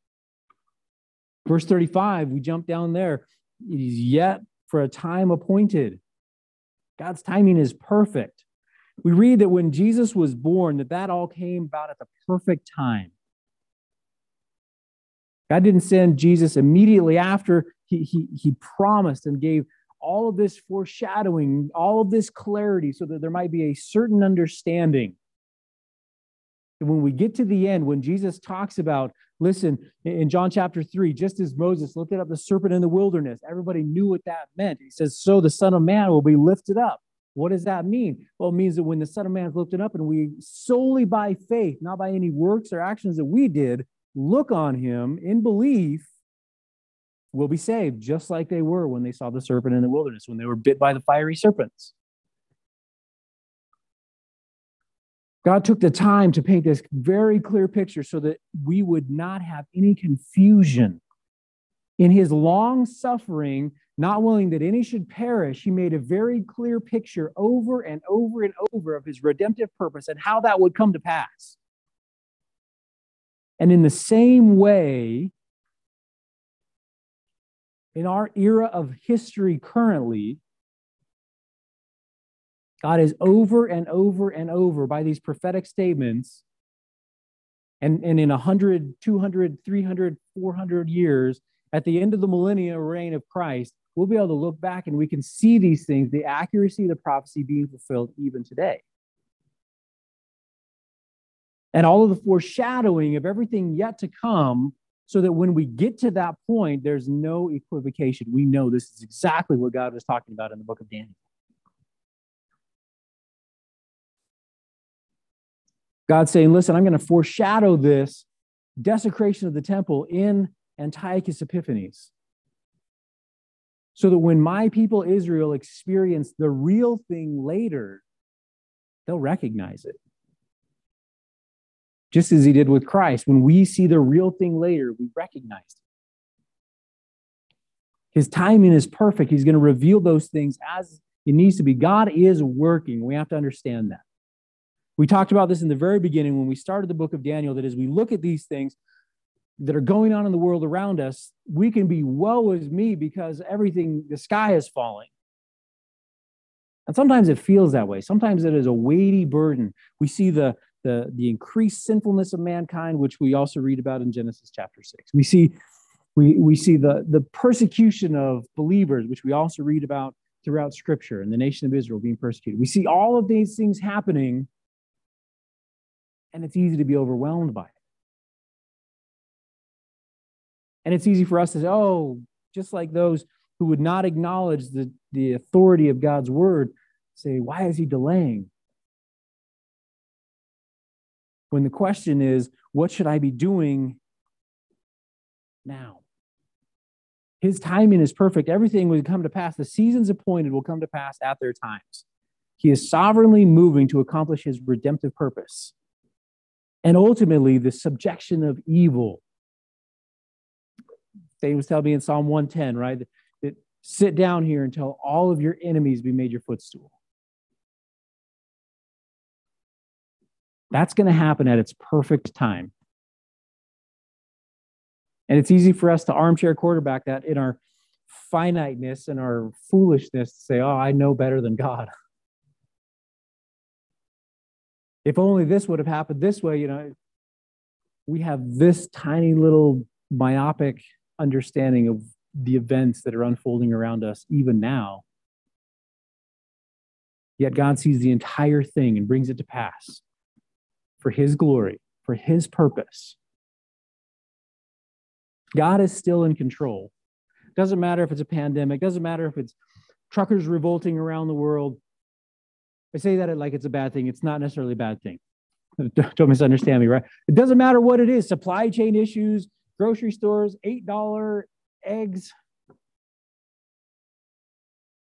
Verse 35, we jump down there. It is yet for a time appointed. God's timing is perfect we read that when Jesus was born, that that all came about at the perfect time. God didn't send Jesus immediately after he, he, he promised and gave all of this foreshadowing, all of this clarity, so that there might be a certain understanding. And when we get to the end, when Jesus talks about, listen, in John chapter 3, just as Moses lifted up the serpent in the wilderness, everybody knew what that meant. He says, So the Son of Man will be lifted up. What does that mean? Well, it means that when the Son of Man is lifted up and we solely by faith, not by any works or actions that we did, look on him in belief, will be saved, just like they were when they saw the serpent in the wilderness, when they were bit by the fiery serpents. God took the time to paint this very clear picture so that we would not have any confusion. In his long suffering, not willing that any should perish, he made a very clear picture over and over and over of his redemptive purpose and how that would come to pass. And in the same way, in our era of history currently, God is over and over and over by these prophetic statements. And, and in 100, 200, 300, 400 years, at the end of the millennial reign of Christ, we'll be able to look back and we can see these things, the accuracy of the prophecy being fulfilled even today. And all of the foreshadowing of everything yet to come, so that when we get to that point, there's no equivocation. We know this is exactly what God was talking about in the book of Daniel. God's saying, listen, I'm going to foreshadow this desecration of the temple in Antiochus Epiphanes so that when my people Israel experience the real thing later, they'll recognize it. Just as he did with Christ, when we see the real thing later, we recognize it. His timing is perfect. He's going to reveal those things as it needs to be. God is working. We have to understand that. We talked about this in the very beginning when we started the book of Daniel that as we look at these things, that are going on in the world around us, we can be woe is me because everything, the sky is falling. And sometimes it feels that way. Sometimes it is a weighty burden. We see the, the, the increased sinfulness of mankind, which we also read about in Genesis chapter 6. We see, We, we see the, the persecution of believers, which we also read about throughout Scripture, and the nation of Israel being persecuted. We see all of these things happening, and it's easy to be overwhelmed by it. And it's easy for us to say, oh, just like those who would not acknowledge the, the authority of God's word, say, why is he delaying? When the question is, what should I be doing now? His timing is perfect. Everything will come to pass. The seasons appointed will come to pass at their times. He is sovereignly moving to accomplish his redemptive purpose. And ultimately, the subjection of evil. They was telling me in Psalm 110, right? That sit down here until all of your enemies be made your footstool. That's going to happen at its perfect time. And it's easy for us to armchair quarterback that in our finiteness and our foolishness to say, oh, I know better than God. [laughs] If only this would have happened this way, you know, we have this tiny little myopic understanding of the events that are unfolding around us, even now. Yet God sees the entire thing and brings it to pass for his glory, for his purpose. God is still in control. Doesn't matter if it's a pandemic, doesn't matter if it's truckers revolting around the world. I say that like it's a bad thing. It's not necessarily a bad thing. [laughs] Don't misunderstand me, right? It doesn't matter what it is supply chain issues, grocery stores, $8 eggs,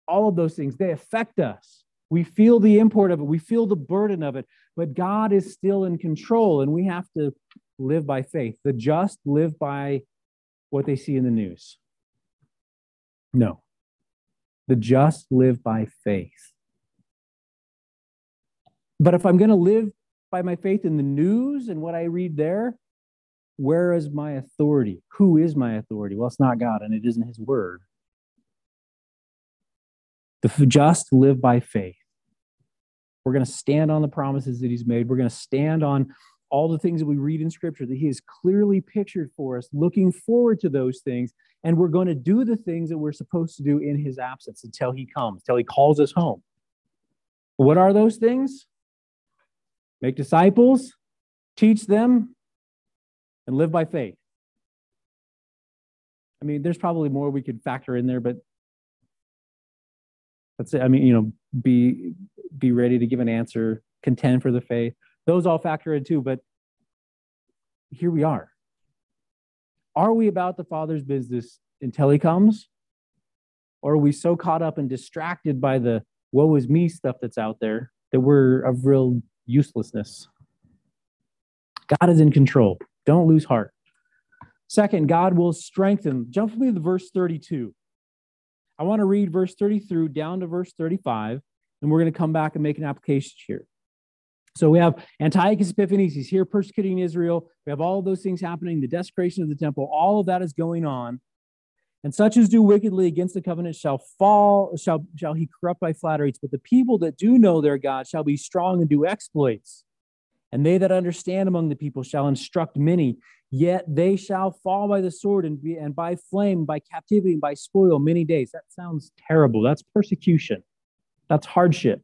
all of those things, they affect us. We feel the import of it, we feel the burden of it, but God is still in control, and we have to live by faith. The just live by what they see in the news. No. The just live by faith. But if I'm going to live by my faith in the news and what I read there, where is my authority? Who is my authority? Well, it's not God and it isn't His word. The just live by faith. We're going to stand on the promises that He's made. We're going to stand on all the things that we read in Scripture that He has clearly pictured for us, looking forward to those things. And we're going to do the things that we're supposed to do in His absence until He comes, until He calls us home. What are those things? Make disciples, teach them, and live by faith. I mean, there's probably more we could factor in there, but that's it. I mean, you know, be be ready to give an answer, contend for the faith. Those all factor in too, but here we are. Are we about the Father's business until he comes? Or are we so caught up and distracted by the woe is me stuff that's out there that we're of real uselessness? God is in control. Don't lose heart. Second, God will strengthen. Jump with me to verse 32. I want to read verse 30 through down to verse 35, and we're going to come back and make an application here. So we have Antiochus Epiphanes, he's here persecuting Israel. We have all those things happening, the desecration of the temple, all of that is going on. And such as do wickedly against the covenant shall fall, shall, shall he corrupt by flatteries. But the people that do know their God shall be strong and do exploits. And they that understand among the people shall instruct many. Yet they shall fall by the sword and, be, and by flame, by captivity, and by spoil many days. That sounds terrible. That's persecution. That's hardship.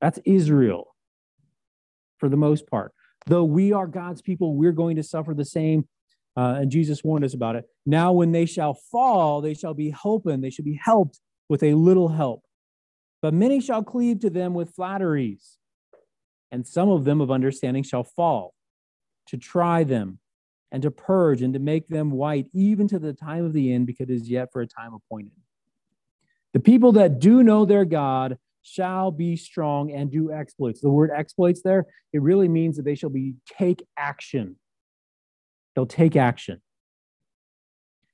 That's Israel for the most part. Though we are God's people, we're going to suffer the same. Uh, and Jesus warned us about it. Now, when they shall fall, they shall be helping. They shall be helped with a little help. But many shall cleave to them with flatteries and some of them of understanding shall fall, to try them and to purge and to make them white, even to the time of the end, because it is yet for a time appointed. The people that do know their God shall be strong and do exploits. The word exploits there, it really means that they shall be take action. They'll take action.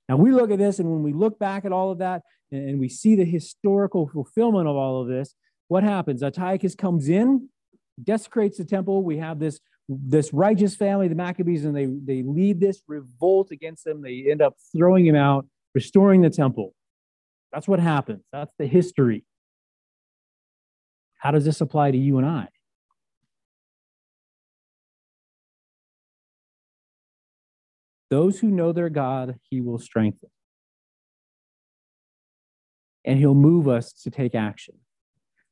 Now we look at this, and when we look back at all of that and we see the historical fulfillment of all of this, what happens? Antiochus comes in, desecrates the temple. We have this this righteous family, the Maccabees, and they they lead this revolt against them. They end up throwing him out, restoring the temple. That's what happens. That's the history. How does this apply to you and I? Those who know their God, he will strengthen. And he'll move us to take action.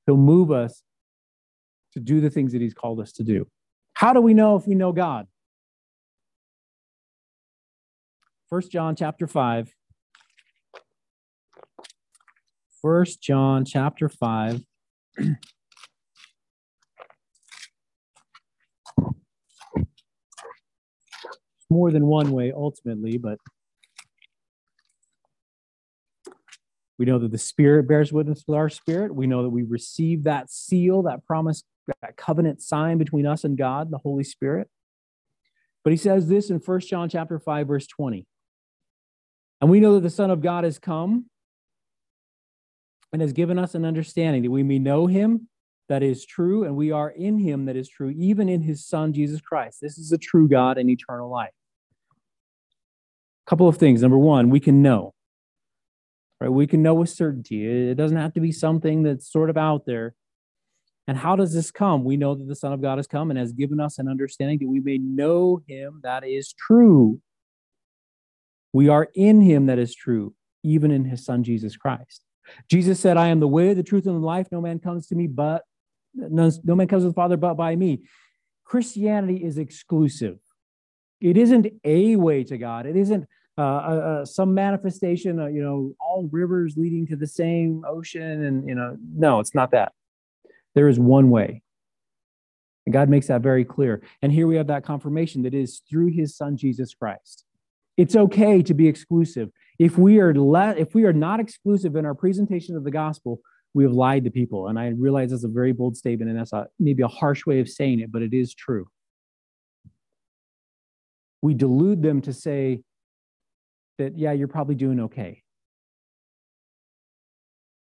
He'll move us to do the things that he's called us to do. How do we know if we know God? First John chapter 5. First John chapter 5. [clears throat] more than one way ultimately, but we know that the Spirit bears witness with our spirit. We know that we receive that seal, that promise, that covenant sign between us and God, the Holy Spirit. But he says this in First John chapter 5, verse 20. And we know that the Son of God has come and has given us an understanding that we may know him that is true, and we are in him that is true, even in his Son, Jesus Christ. This is the true God and eternal life A couple of things. Number one, we can know. Right? We can know with certainty. It doesn't have to be something that's sort of out there. And how does this come? We know that the Son of God has come and has given us an understanding that we may know him that is true. We are in him that is true, even in his Son Jesus Christ. Jesus said, I am the way, the truth, and the life. No man comes to me but no, no man comes to the Father but by me. Christianity is exclusive. It isn't a way to God. It isn't uh, uh, uh, some manifestation, uh, you know, all rivers leading to the same ocean. And, you know, no, it's not that. There is one way. And God makes that very clear. And here we have that confirmation that is through his son, Jesus Christ. It's okay to be exclusive. If we are if we are not exclusive in our presentation of the gospel, we have lied to people. And I realize that's a very bold statement, and that's a, maybe a harsh way of saying it, but it is true. We delude them to say, that, yeah, you're probably doing okay.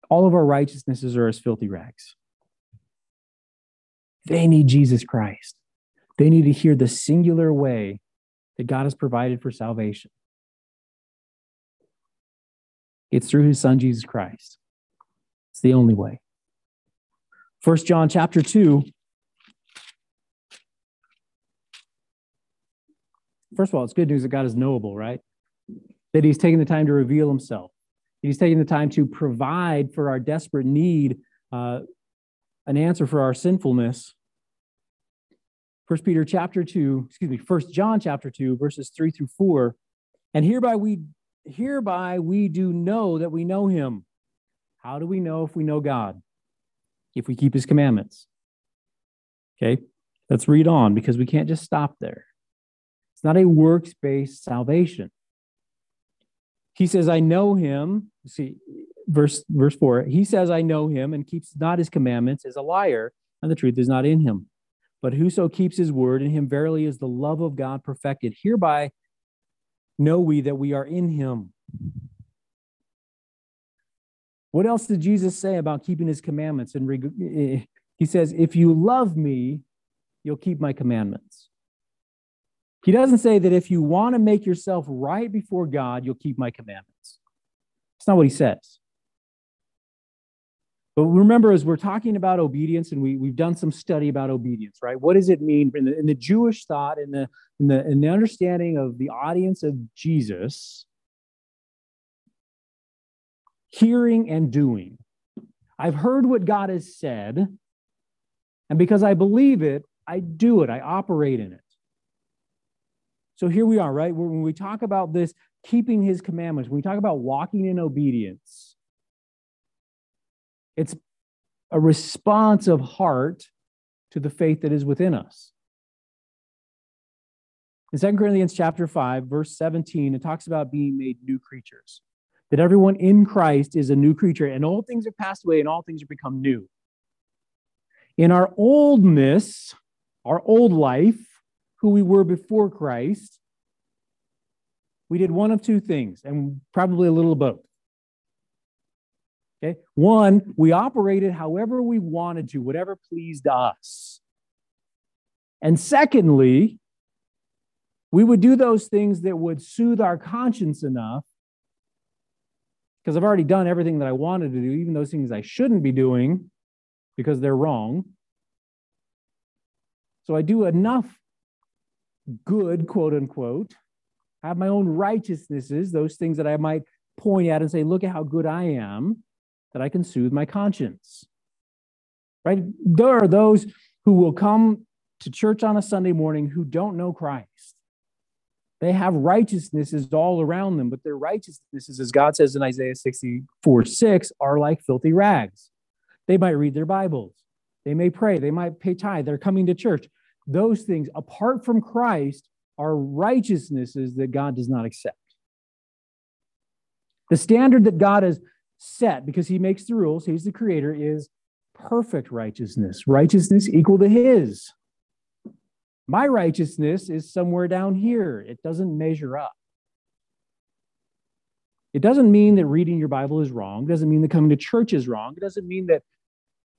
All of our righteousnesses are as filthy rags. They need Jesus Christ. They need to hear the singular way that God has provided for salvation. It's through his son Jesus Christ. It's the only way. First John chapter 2 First of all, it's good news that God is knowable, right? that he's taking the time to reveal himself. He's taking the time to provide for our desperate need uh, an answer for our sinfulness. First Peter chapter 2, excuse me, First John chapter 2, verses 3 through 4. And hereby we hereby we do know that we know him. How do we know if we know God? If we keep his commandments. Okay, let's read on because we can't just stop there. It's not a works based salvation. He says, I know him. See, verse, verse 4. He says, I know him and keeps not his commandments is a liar, and the truth is not in him. But whoso keeps his word, in him verily is the love of God perfected. Hereby know we that we are in him. What else did Jesus say about keeping his commandments? And eh, he says, If you love me, you'll keep my commandments. He doesn't say that if you want to make yourself right before God, you'll keep my commandments. That's not what he says. But remember, as we're talking about obedience, and we, we've done some study about obedience, right? What does it mean in the, in the Jewish thought, in the, in, the, in the understanding of the audience of Jesus? Hearing and doing. I've heard what God has said, and because I believe it, I do it, I operate in it. So here we are, right? When we talk about this, keeping his commandments, when we talk about walking in obedience, it's a response of heart to the faith that is within us. In 2 Corinthians chapter 5, verse 17, it talks about being made new creatures. That everyone in Christ is a new creature, and all things have passed away and all things have become new. In our oldness, our old life, who we were before Christ, we did one of two things, and probably a little of both. Okay. One, we operated however we wanted to, whatever pleased us. And secondly, we would do those things that would soothe our conscience enough because I've already done everything that I wanted to do, even those things I shouldn't be doing because they're wrong. So I do enough good, quote unquote, I have my own righteousnesses, those things that I might point at and say, look at how good I am, that I can soothe my conscience. Right? There are those who will come to church on a Sunday morning who don't know Christ. They have righteousnesses all around them, but their righteousnesses, as God says in Isaiah 64 6, are like filthy rags. They might read their Bibles, they may pray, they might pay tithe, they're coming to church. Those things, apart from Christ, are righteousnesses that God does not accept. The standard that God has set, because He makes the rules, He's the creator, is perfect righteousness, righteousness equal to His. My righteousness is somewhere down here. It doesn't measure up. It doesn't mean that reading your Bible is wrong. It doesn't mean that coming to church is wrong. It doesn't mean that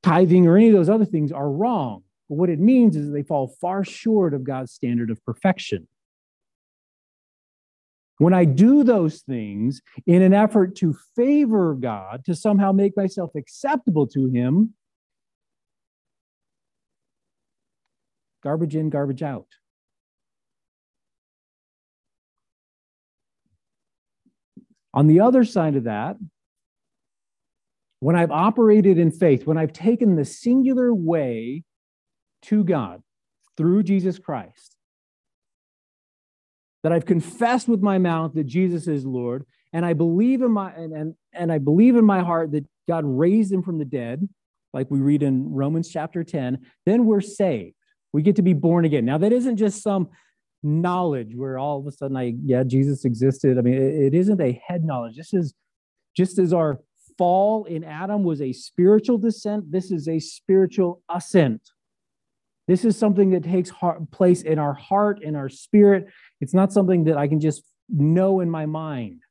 tithing or any of those other things are wrong. But what it means is they fall far short of God's standard of perfection. When I do those things in an effort to favor God, to somehow make myself acceptable to Him, Garbage in, garbage out. On the other side of that, when I've operated in faith, when I've taken the singular way to God through Jesus Christ, that I've confessed with my mouth that Jesus is Lord, and I believe in my and, and, and I believe in my heart that God raised him from the dead, like we read in Romans chapter 10, then we're saved. We get to be born again. Now, that isn't just some knowledge where all of a sudden I, yeah, Jesus existed. I mean, it, it isn't a head knowledge. This is just as our fall in Adam was a spiritual descent, this is a spiritual ascent. This is something that takes heart, place in our heart, in our spirit. It's not something that I can just know in my mind.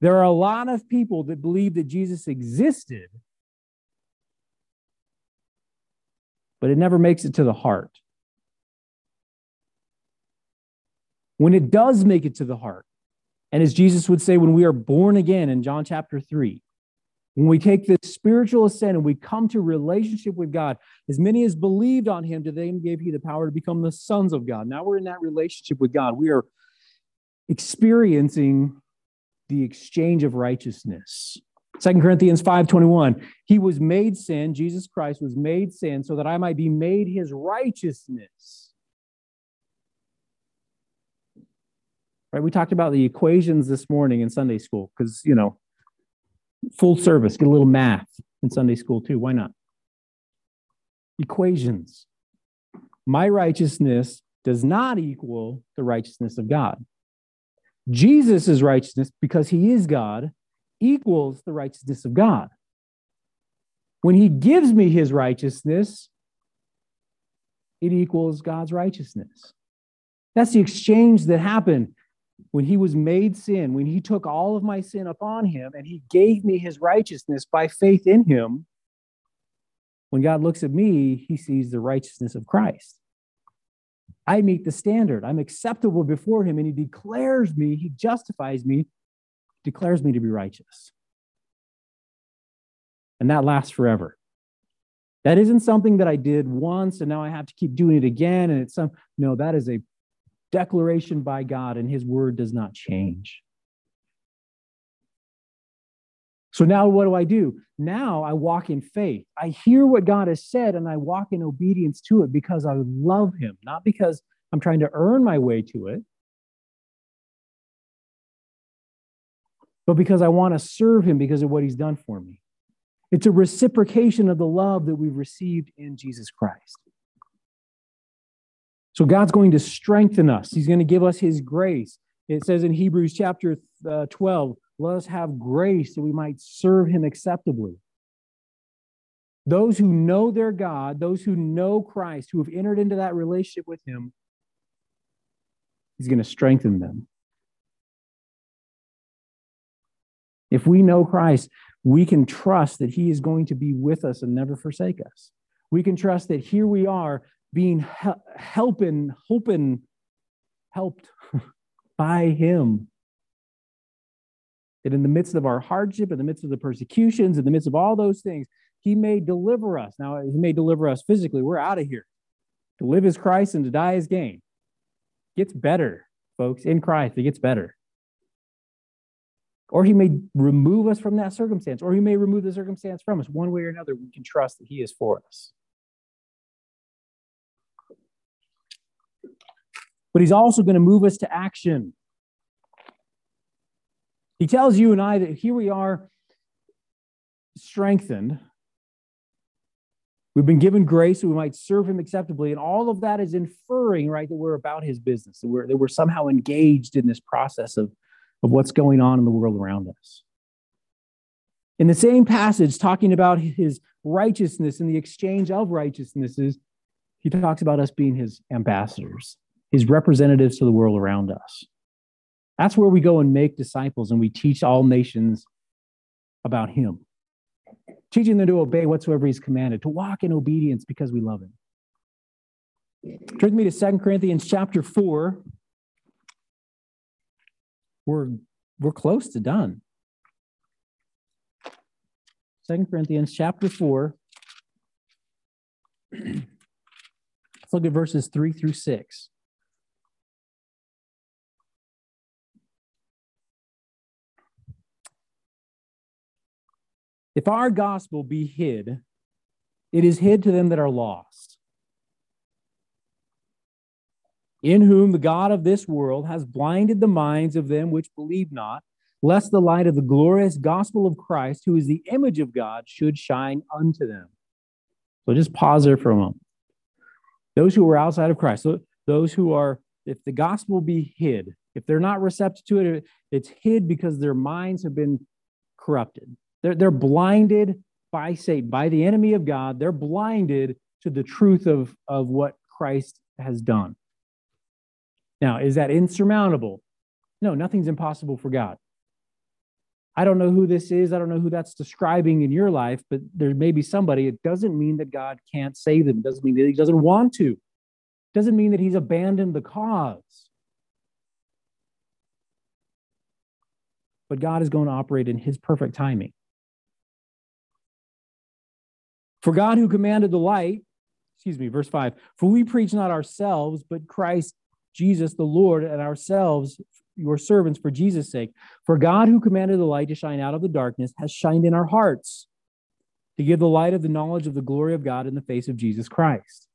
There are a lot of people that believe that Jesus existed, but it never makes it to the heart. When it does make it to the heart, and as Jesus would say, when we are born again in John chapter 3, when we take this spiritual ascent and we come to relationship with God, as many as believed on him, to them gave he the power to become the sons of God. Now we're in that relationship with God. We are experiencing the exchange of righteousness. Second Corinthians 5:21. He was made sin, Jesus Christ was made sin so that I might be made his righteousness. Right? We talked about the equations this morning in Sunday school because, you know, full service, get a little math in Sunday school too. Why not? Equations. My righteousness does not equal the righteousness of God. Jesus' righteousness, because he is God, equals the righteousness of God. When he gives me his righteousness, it equals God's righteousness. That's the exchange that happened when he was made sin, when he took all of my sin upon him and he gave me his righteousness by faith in him. When God looks at me, he sees the righteousness of Christ. I meet the standard. I'm acceptable before him and he declares me, he justifies me declares me to be righteous. And that lasts forever. That isn't something that I did once and now I have to keep doing it again. And it's some, no, that is a declaration by God and his word does not change. So now what do I do? Now I walk in faith. I hear what God has said and I walk in obedience to it because I love him, not because I'm trying to earn my way to it. but because I want to serve him because of what he's done for me. It's a reciprocation of the love that we've received in Jesus Christ. So God's going to strengthen us. He's going to give us his grace. It says in Hebrews chapter uh, 12, let us have grace that we might serve him acceptably. Those who know their God, those who know Christ, who have entered into that relationship with him, he's going to strengthen them. If we know Christ, we can trust that He is going to be with us and never forsake us. We can trust that here we are being hel- helping, hoping, helped [laughs] by Him. That in the midst of our hardship, in the midst of the persecutions, in the midst of all those things, He may deliver us. Now, He may deliver us physically. We're out of here. To live is Christ and to die is gain. Gets better, folks, in Christ, it gets better. Or he may remove us from that circumstance, or he may remove the circumstance from us. One way or another, we can trust that he is for us. But he's also going to move us to action. He tells you and I that here we are strengthened. We've been given grace so we might serve him acceptably. And all of that is inferring, right, that we're about his business, that we're, that we're somehow engaged in this process of, of what's going on in the world around us. In the same passage, talking about his righteousness and the exchange of righteousnesses, he talks about us being his ambassadors, his representatives to the world around us. That's where we go and make disciples and we teach all nations about him, teaching them to obey whatsoever he's commanded, to walk in obedience because we love him. Turn with me to Second Corinthians chapter 4. We're, we're close to done. Second Corinthians chapter 4. Let's look at verses 3 through 6. If our gospel be hid, it is hid to them that are lost, in whom the God of this world has blinded the minds of them which believe not, lest the light of the glorious gospel of Christ, who is the image of God, should shine unto them. So just pause there for a moment. Those who are outside of Christ, those who are, if the gospel be hid, if they're not receptive to it, it's hid because their minds have been corrupted. They're, they're blinded by Satan, by the enemy of God. They're blinded to the truth of, of what Christ has done. Now, is that insurmountable? No, nothing's impossible for God. I don't know who this is. I don't know who that's describing in your life, but there may be somebody. It doesn't mean that God can't save them. It doesn't mean that he doesn't want to. It doesn't mean that he's abandoned the cause. But God is going to operate in his perfect timing. For God who commanded the light, excuse me, verse 5, for we preach not ourselves, but Christ Jesus the Lord, and ourselves your servants for Jesus' sake. For God who commanded the light to shine out of the darkness has shined in our hearts to give the light of the knowledge of the glory of God in the face of Jesus Christ.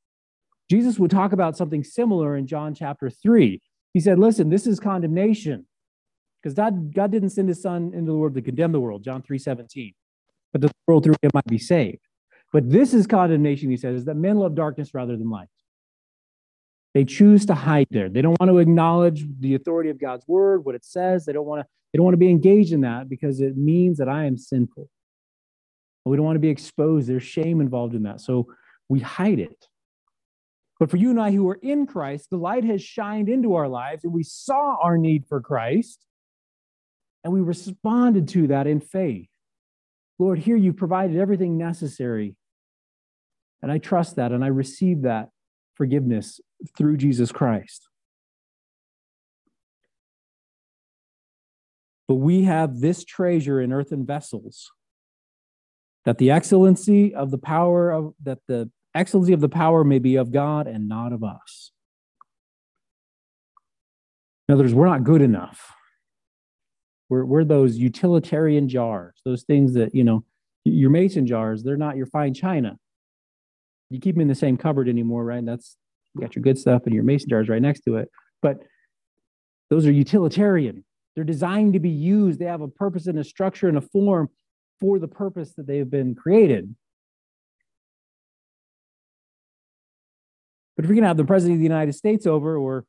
Jesus would talk about something similar in John chapter 3. He said, Listen, this is condemnation because God, God didn't send his son into the world to condemn the world, John 3 17, but the world through him might be saved. But this is condemnation, he says, is that men love darkness rather than light. They choose to hide there. They don't want to acknowledge the authority of God's word, what it says. They don't want to, they don't want to be engaged in that because it means that I am sinful. we don't want to be exposed. There's shame involved in that. So we hide it. But for you and I who are in Christ, the light has shined into our lives and we saw our need for Christ and we responded to that in faith. Lord, here you've provided everything necessary. And I trust that and I receive that forgiveness through Jesus Christ. But we have this treasure in earthen vessels that the excellency of the power of that the excellency of the power may be of God and not of us. In other words, we're not good enough. We're, we're those utilitarian jars, those things that, you know, your mason jars, they're not your fine china. You keep them in the same cupboard anymore, right? That's you got your good stuff and your mason jars right next to it. But those are utilitarian. They're designed to be used. They have a purpose and a structure and a form for the purpose that they've been created. But if you're going to have the president of the United States over, or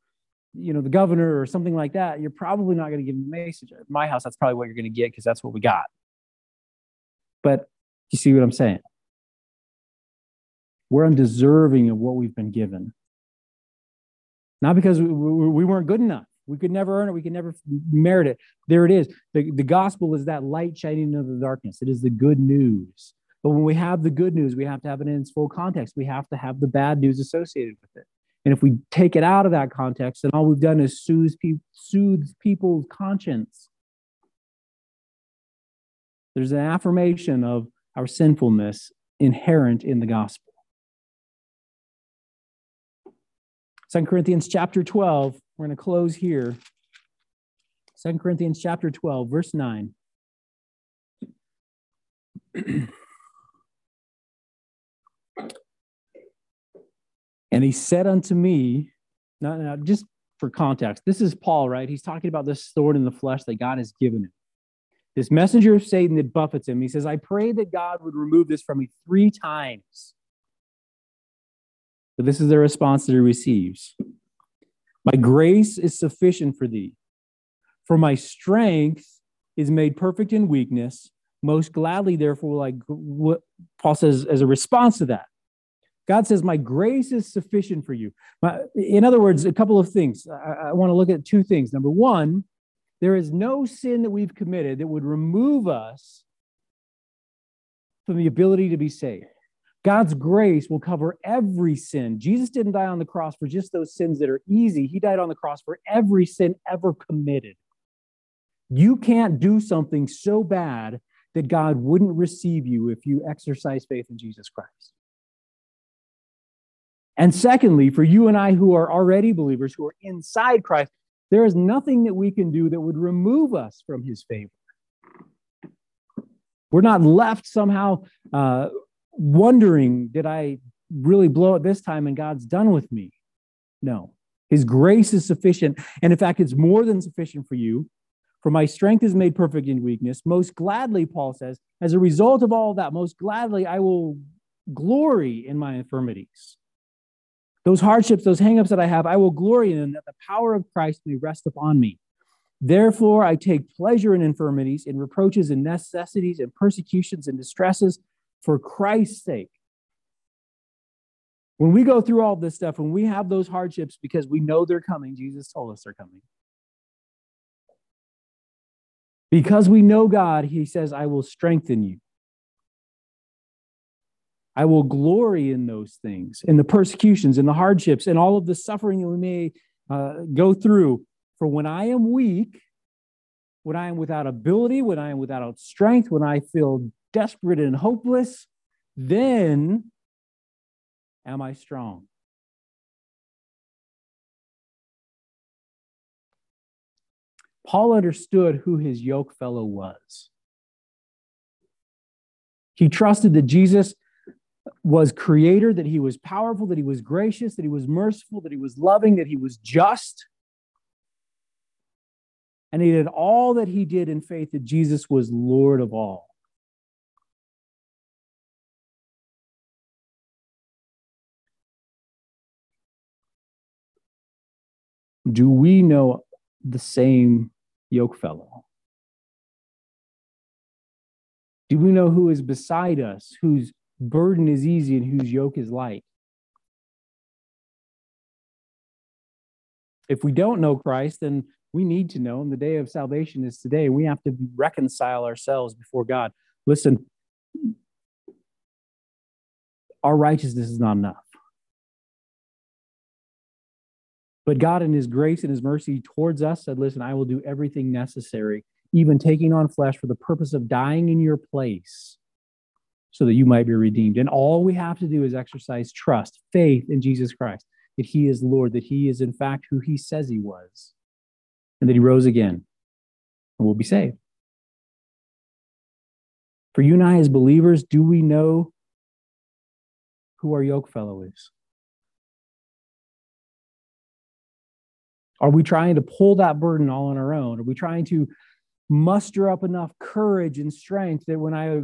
you know, the governor or something like that, you're probably not going to give them a message. At my house, that's probably what you're going to get because that's what we got. But you see what I'm saying? We're undeserving of what we've been given. Not because we, we weren't good enough. We could never earn it. We could never merit it. There it is. The, the gospel is that light shining into the darkness. It is the good news. But when we have the good news, we have to have it in its full context. We have to have the bad news associated with it. And if we take it out of that context, then all we've done is soothe, pe- soothe people's conscience. There's an affirmation of our sinfulness inherent in the gospel. 2 Corinthians chapter 12, we're going to close here. 2 Corinthians chapter 12, verse 9. [clears throat] and he said unto me, now, now, just for context, this is Paul, right? He's talking about this sword in the flesh that God has given him. This messenger of Satan that buffets him. He says, I pray that God would remove this from me three times. This is the response that he receives My grace is sufficient for thee, for my strength is made perfect in weakness. Most gladly, therefore, like what Paul says as a response to that. God says, My grace is sufficient for you. in other words, a couple of things. I, I want to look at two things. Number one, there is no sin that we've committed that would remove us from the ability to be saved. God's grace will cover every sin. Jesus didn't die on the cross for just those sins that are easy, He died on the cross for every sin ever committed. You can't do something so bad that God wouldn't receive you if you exercise faith in Jesus Christ. And secondly, for you and I who are already believers, who are inside Christ, there is nothing that we can do that would remove us from his favor. We're not left somehow uh, wondering, did I really blow it this time and God's done with me? No. His grace is sufficient. And in fact, it's more than sufficient for you. For my strength is made perfect in weakness. Most gladly, Paul says, as a result of all of that, most gladly I will glory in my infirmities those hardships, those hangups that I have, I will glory in that the power of Christ may rest upon me. Therefore, I take pleasure in infirmities, in reproaches, in necessities, in persecutions, and distresses for Christ's sake. When we go through all this stuff, when we have those hardships because we know they're coming, Jesus told us they're coming. Because we know God, he says, I will strengthen you. I will glory in those things, in the persecutions, in the hardships, and all of the suffering that we may uh, go through. For when I am weak, when I am without ability, when I am without strength, when I feel desperate and hopeless, then am I strong. Paul understood who his yoke fellow was. He trusted that Jesus was creator, that he was powerful, that he was gracious, that he was merciful, that he was loving, that he was just. And he did all that he did in faith that Jesus was Lord of all. Do we know the same yoke fellow? Do we know who is beside us, whose burden is easy and whose yoke is light. If we don't know Christ, then we need to know, and the day of salvation is today. We have to reconcile ourselves before God. Listen, our righteousness is not enough. But God, in His grace and His mercy towards us, said, Listen, I will do everything necessary, even taking on flesh for the purpose of dying in your place so that you might be redeemed. And all we have to do is exercise trust, faith in Jesus Christ, that he is Lord, that he is in fact who he says he was, and that he rose again, and we'll be saved. For you and I as believers, do we know who our yoke fellow is? Are we trying to pull that burden all on our own? Are we trying to muster up enough courage and strength that when I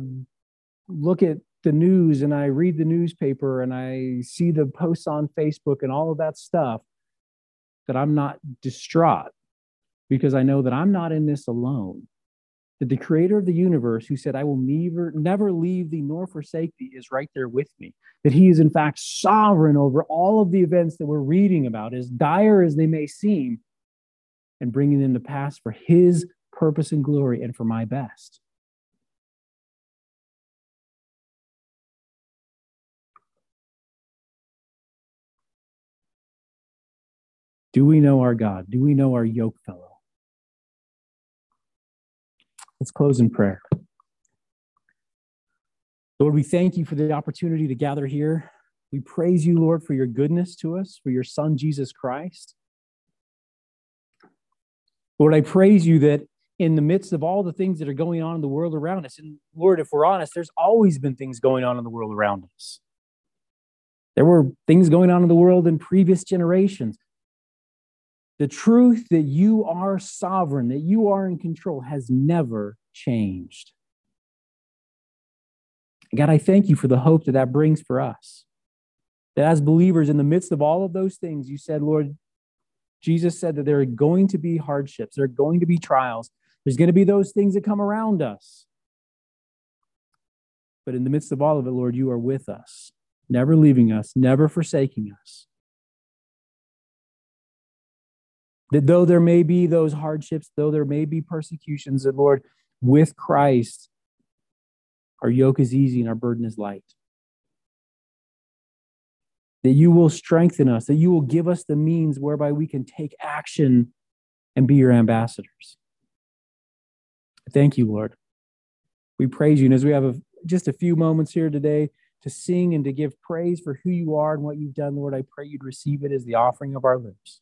look at the news and I read the newspaper and I see the posts on Facebook and all of that stuff, that I'm not distraught because I know that I'm not in this alone. That the creator of the universe, who said, I will never, never leave thee nor forsake thee, is right there with me. That he is, in fact, sovereign over all of the events that we're reading about, as dire as they may seem, and bringing them to pass for his purpose and glory and for my best. Do we know our God? Do we know our yoke fellow? Let's close in prayer. Lord, we thank you for the opportunity to gather here. We praise you, Lord, for your goodness to us, for your Son, Jesus Christ. Lord, I praise you that in the midst of all the things that are going on in the world around us, and Lord, if we're honest, there's always been things going on in the world around us. There were things going on in the world in previous generations. The truth that you are sovereign, that you are in control, has never changed. God, I thank you for the hope that that brings for us. That as believers, in the midst of all of those things, you said, Lord, Jesus said that there are going to be hardships, there are going to be trials, there's going to be those things that come around us. But in the midst of all of it, Lord, you are with us, never leaving us, never forsaking us. That though there may be those hardships, though there may be persecutions, that Lord, with Christ, our yoke is easy and our burden is light. That you will strengthen us, that you will give us the means whereby we can take action and be your ambassadors. Thank you, Lord. We praise you. And as we have a, just a few moments here today to sing and to give praise for who you are and what you've done, Lord, I pray you'd receive it as the offering of our lips.